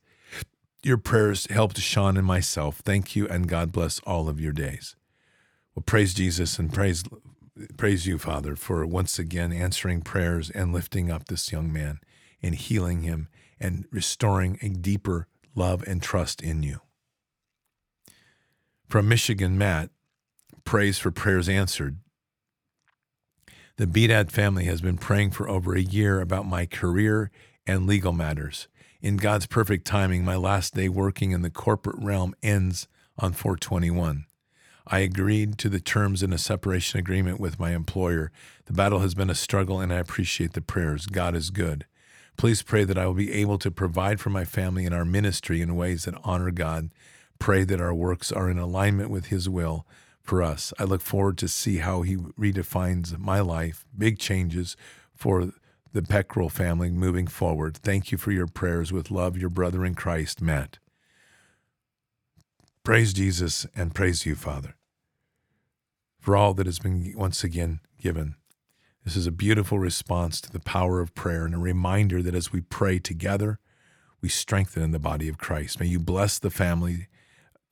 Your prayers helped Sean and myself. Thank you, and God bless all of your days. Well, praise Jesus and praise, praise you, Father, for once again answering prayers and lifting up this young man and healing him and restoring a deeper love and trust in you. From Michigan, Matt, praise for prayers answered. The Bedad family has been praying for over a year about my career and legal matters. In God's perfect timing, my last day working in the corporate realm ends on 421. I agreed to the terms in a separation agreement with my employer. The battle has been a struggle, and I appreciate the prayers. God is good. Please pray that I will be able to provide for my family and our ministry in ways that honor God. Pray that our works are in alignment with His will for us. I look forward to see how He redefines my life, big changes for the Peckrell family moving forward. Thank you for your prayers. With love, your brother in Christ, Matt. Praise Jesus and praise you, Father, for all that has been once again given. This is a beautiful response to the power of prayer and a reminder that as we pray together, we strengthen in the body of Christ. May you bless the family,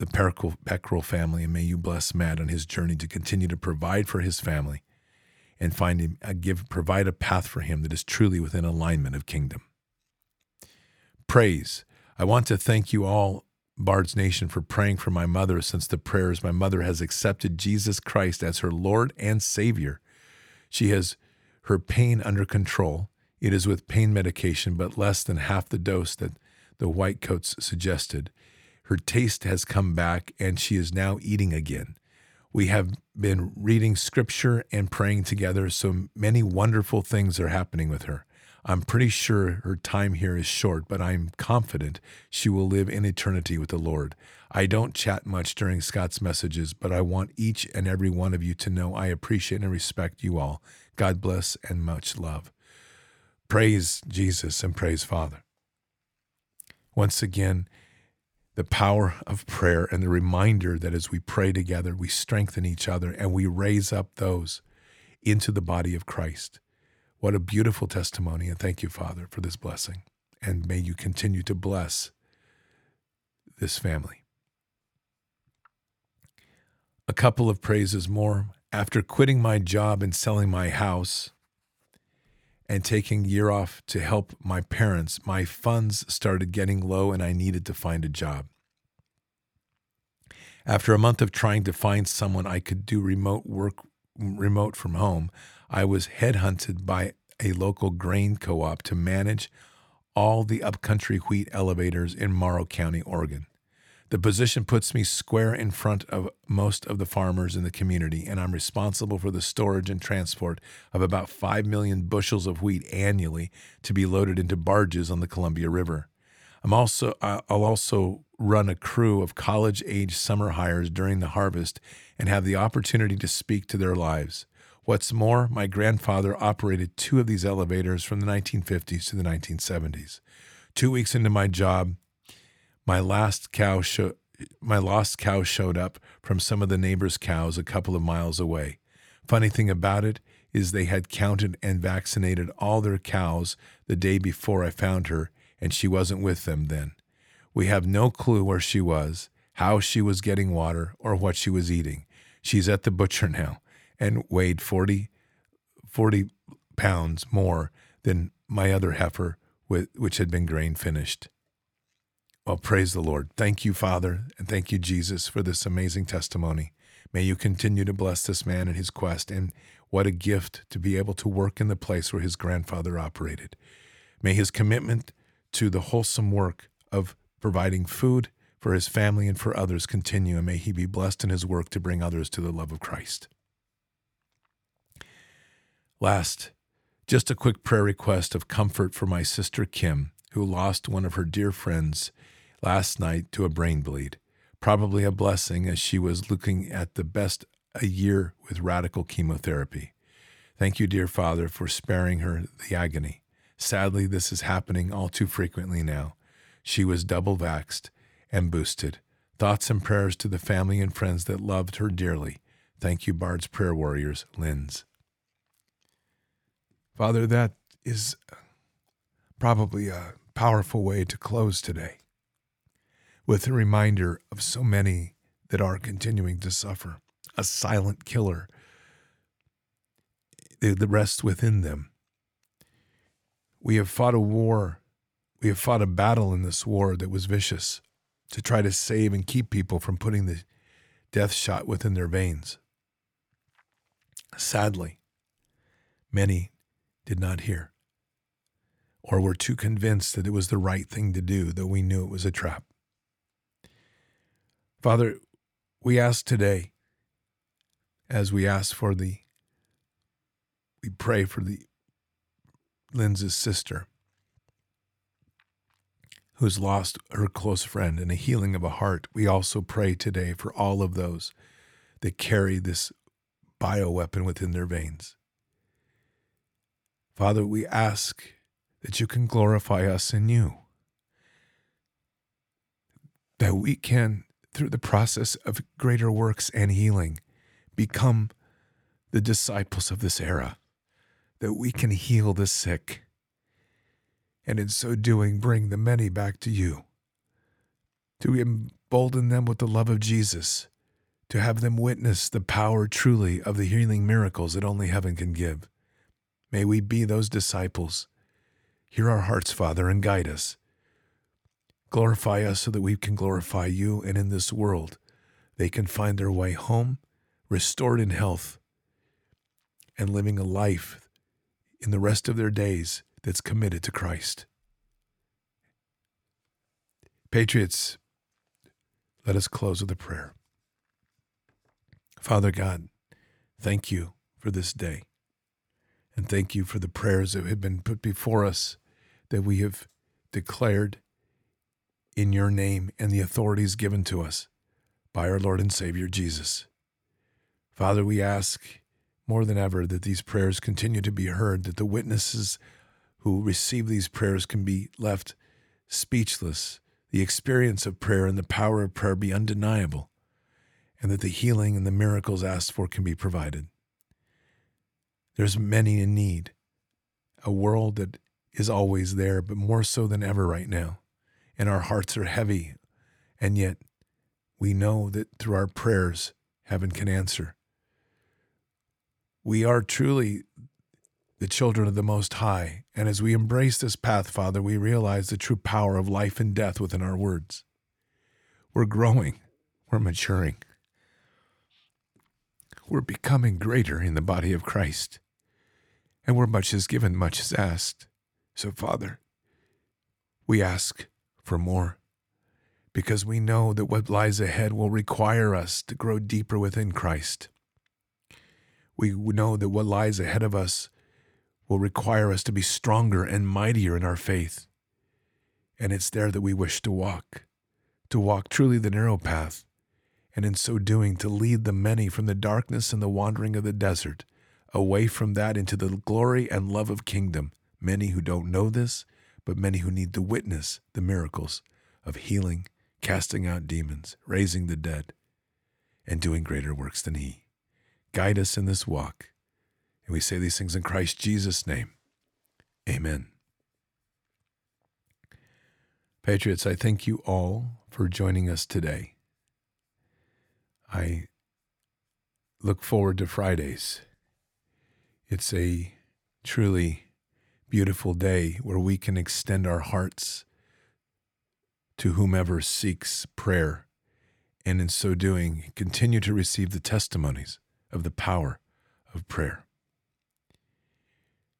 the Peckrell family, and may you bless Matt on his journey to continue to provide for his family and find him, uh, give, provide a path for him that is truly within alignment of kingdom. Praise. I want to thank you all, Bard's Nation, for praying for my mother since the prayers. My mother has accepted Jesus Christ as her Lord and Savior. She has her pain under control. It is with pain medication, but less than half the dose that the white coats suggested. Her taste has come back, and she is now eating again. We have been reading scripture and praying together, so many wonderful things are happening with her. I'm pretty sure her time here is short, but I'm confident she will live in eternity with the Lord. I don't chat much during Scott's messages, but I want each and every one of you to know I appreciate and respect you all. God bless and much love. Praise Jesus and praise Father. Once again, the power of prayer and the reminder that as we pray together, we strengthen each other and we raise up those into the body of Christ. What a beautiful testimony. And thank you, Father, for this blessing. And may you continue to bless this family. A couple of praises more. After quitting my job and selling my house and taking a year off to help my parents, my funds started getting low and I needed to find a job. After a month of trying to find someone I could do remote work remote from home, I was headhunted by a local grain co-op to manage all the upcountry wheat elevators in Morrow County, Oregon. The position puts me square in front of most of the farmers in the community, and I'm responsible for the storage and transport of about 5 million bushels of wheat annually to be loaded into barges on the Columbia River. I'm also I'll also run a crew of college-age summer hires during the harvest and have the opportunity to speak to their lives. What's more, my grandfather operated two of these elevators from the 1950s to the 1970s. 2 weeks into my job, my last cow my lost cow showed up from some of the neighbors' cows a couple of miles away. Funny thing about it is they had counted and vaccinated all their cows the day before I found her, and she wasn't with them then. We have no clue where she was, how she was getting water, or what she was eating. She's at the butcher now and weighed 40, 40 pounds more than my other heifer, which had been grain finished. Well, praise the Lord. Thank you, Father, and thank you, Jesus, for this amazing testimony. May you continue to bless this man and his quest, and what a gift to be able to work in the place where his grandfather operated. May his commitment to the wholesome work of providing food for his family and for others continue, and may he be blessed in his work to bring others to the love of Christ. Last, just a quick prayer request of comfort for my sister Kim, who lost one of her dear friends last night to a brain bleed. Probably a blessing as she was looking at the best a year with radical chemotherapy. Thank you, dear Father, for sparing her the agony. Sadly, this is happening all too frequently now. She was double vaxed and boosted. Thoughts and prayers to the family and friends that loved her dearly. Thank you, Bard's Prayer Warriors, Linz. Father, that is probably a powerful way to close today with a reminder of so many that are continuing to suffer, a silent killer that rests within them. We have fought a war. We have fought a battle in this war that was vicious to try to save and keep people from putting the death shot within their veins. Sadly, many did not hear or were too convinced that it was the right thing to do, though we knew it was a trap. Father, we ask today, as we ask for the, we pray for the Lindsay's sister who's lost her close friend and a healing of a heart. We also pray today for all of those that carry this bioweapon within their veins. Father, we ask that you can glorify us in you. That we can, through the process of greater works and healing, become the disciples of this era. That we can heal the sick. And in so doing, bring the many back to you. To embolden them with the love of Jesus. To have them witness the power truly of the healing miracles that only heaven can give. May we be those disciples Hear our hearts, Father, and guide us. Glorify us so that we can glorify you, and in this world, they can find their way home, restored in health, and living a life in the rest of their days that's committed to Christ. Patriots, let us close with a prayer. Father God, thank you for this day. And thank you for the prayers that have been put before us that we have declared in your name and the authorities given to us by our Lord and Savior Jesus. Father, we ask more than ever that these prayers continue to be heard, that the witnesses who receive these prayers can be left speechless, the experience of prayer and the power of prayer be undeniable, and that the healing and the miracles asked for can be provided. There's many in need, a world that is always there, but more so than ever right now. And our hearts are heavy. And yet we know that through our prayers, heaven can answer. We are truly the children of the Most High. And as we embrace this path, Father, we realize the true power of life and death within our words. We're growing, we're maturing, we're becoming greater in the body of Christ. And where much is given, much is asked. So, Father, we ask for more because we know that what lies ahead will require us to grow deeper within Christ. We know that what lies ahead of us will require us to be stronger and mightier in our faith. And it's there that we wish to walk, to walk truly the narrow path, and in so doing to lead the many from the darkness and the wandering of the desert away from that into the glory and love of kingdom many who don't know this, but many who need to witness the miracles of healing, casting out demons, raising the dead, and doing greater works than He. Guide us in this walk. And we say these things in Christ Jesus' name. Amen. Patriots, I thank you all for joining us today. I look forward to Fridays. It's a truly beautiful day where we can extend our hearts to whomever seeks prayer, and in so doing, continue to receive the testimonies of the power of prayer.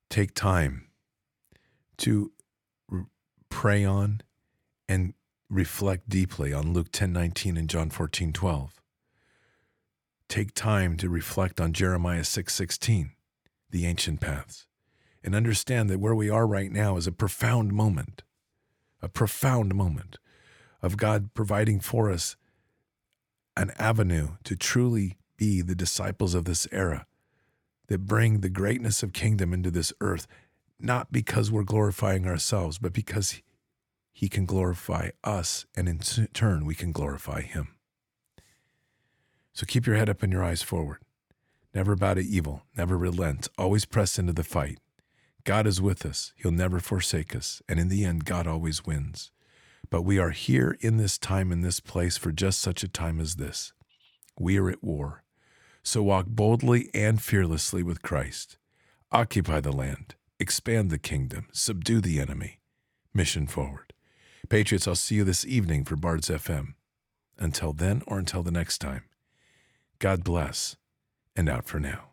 Take time to pray on and reflect deeply on Luke 10:19 and John 14:12. Take time to reflect on Jeremiah 6:16, the ancient paths and understand that where we are right now is a profound moment, a profound moment of God providing for us an avenue to truly be the disciples of this era that bring the greatness of kingdom into this earth, not because we're glorifying ourselves, but because he can glorify us, and in turn, we can glorify him. So keep your head up and your eyes forward. Never bow to evil, never relent, always press into the fight. God is with us. He'll never forsake us. And in the end, God always wins. But we are here in this time, in this place, for just such a time as this. We are at war. So walk boldly and fearlessly with Christ. Occupy the land, expand the kingdom, subdue the enemy. Mission forward. Patriots, I'll see you this evening for Bards FM. Until then, or until the next time, God bless, and out for now.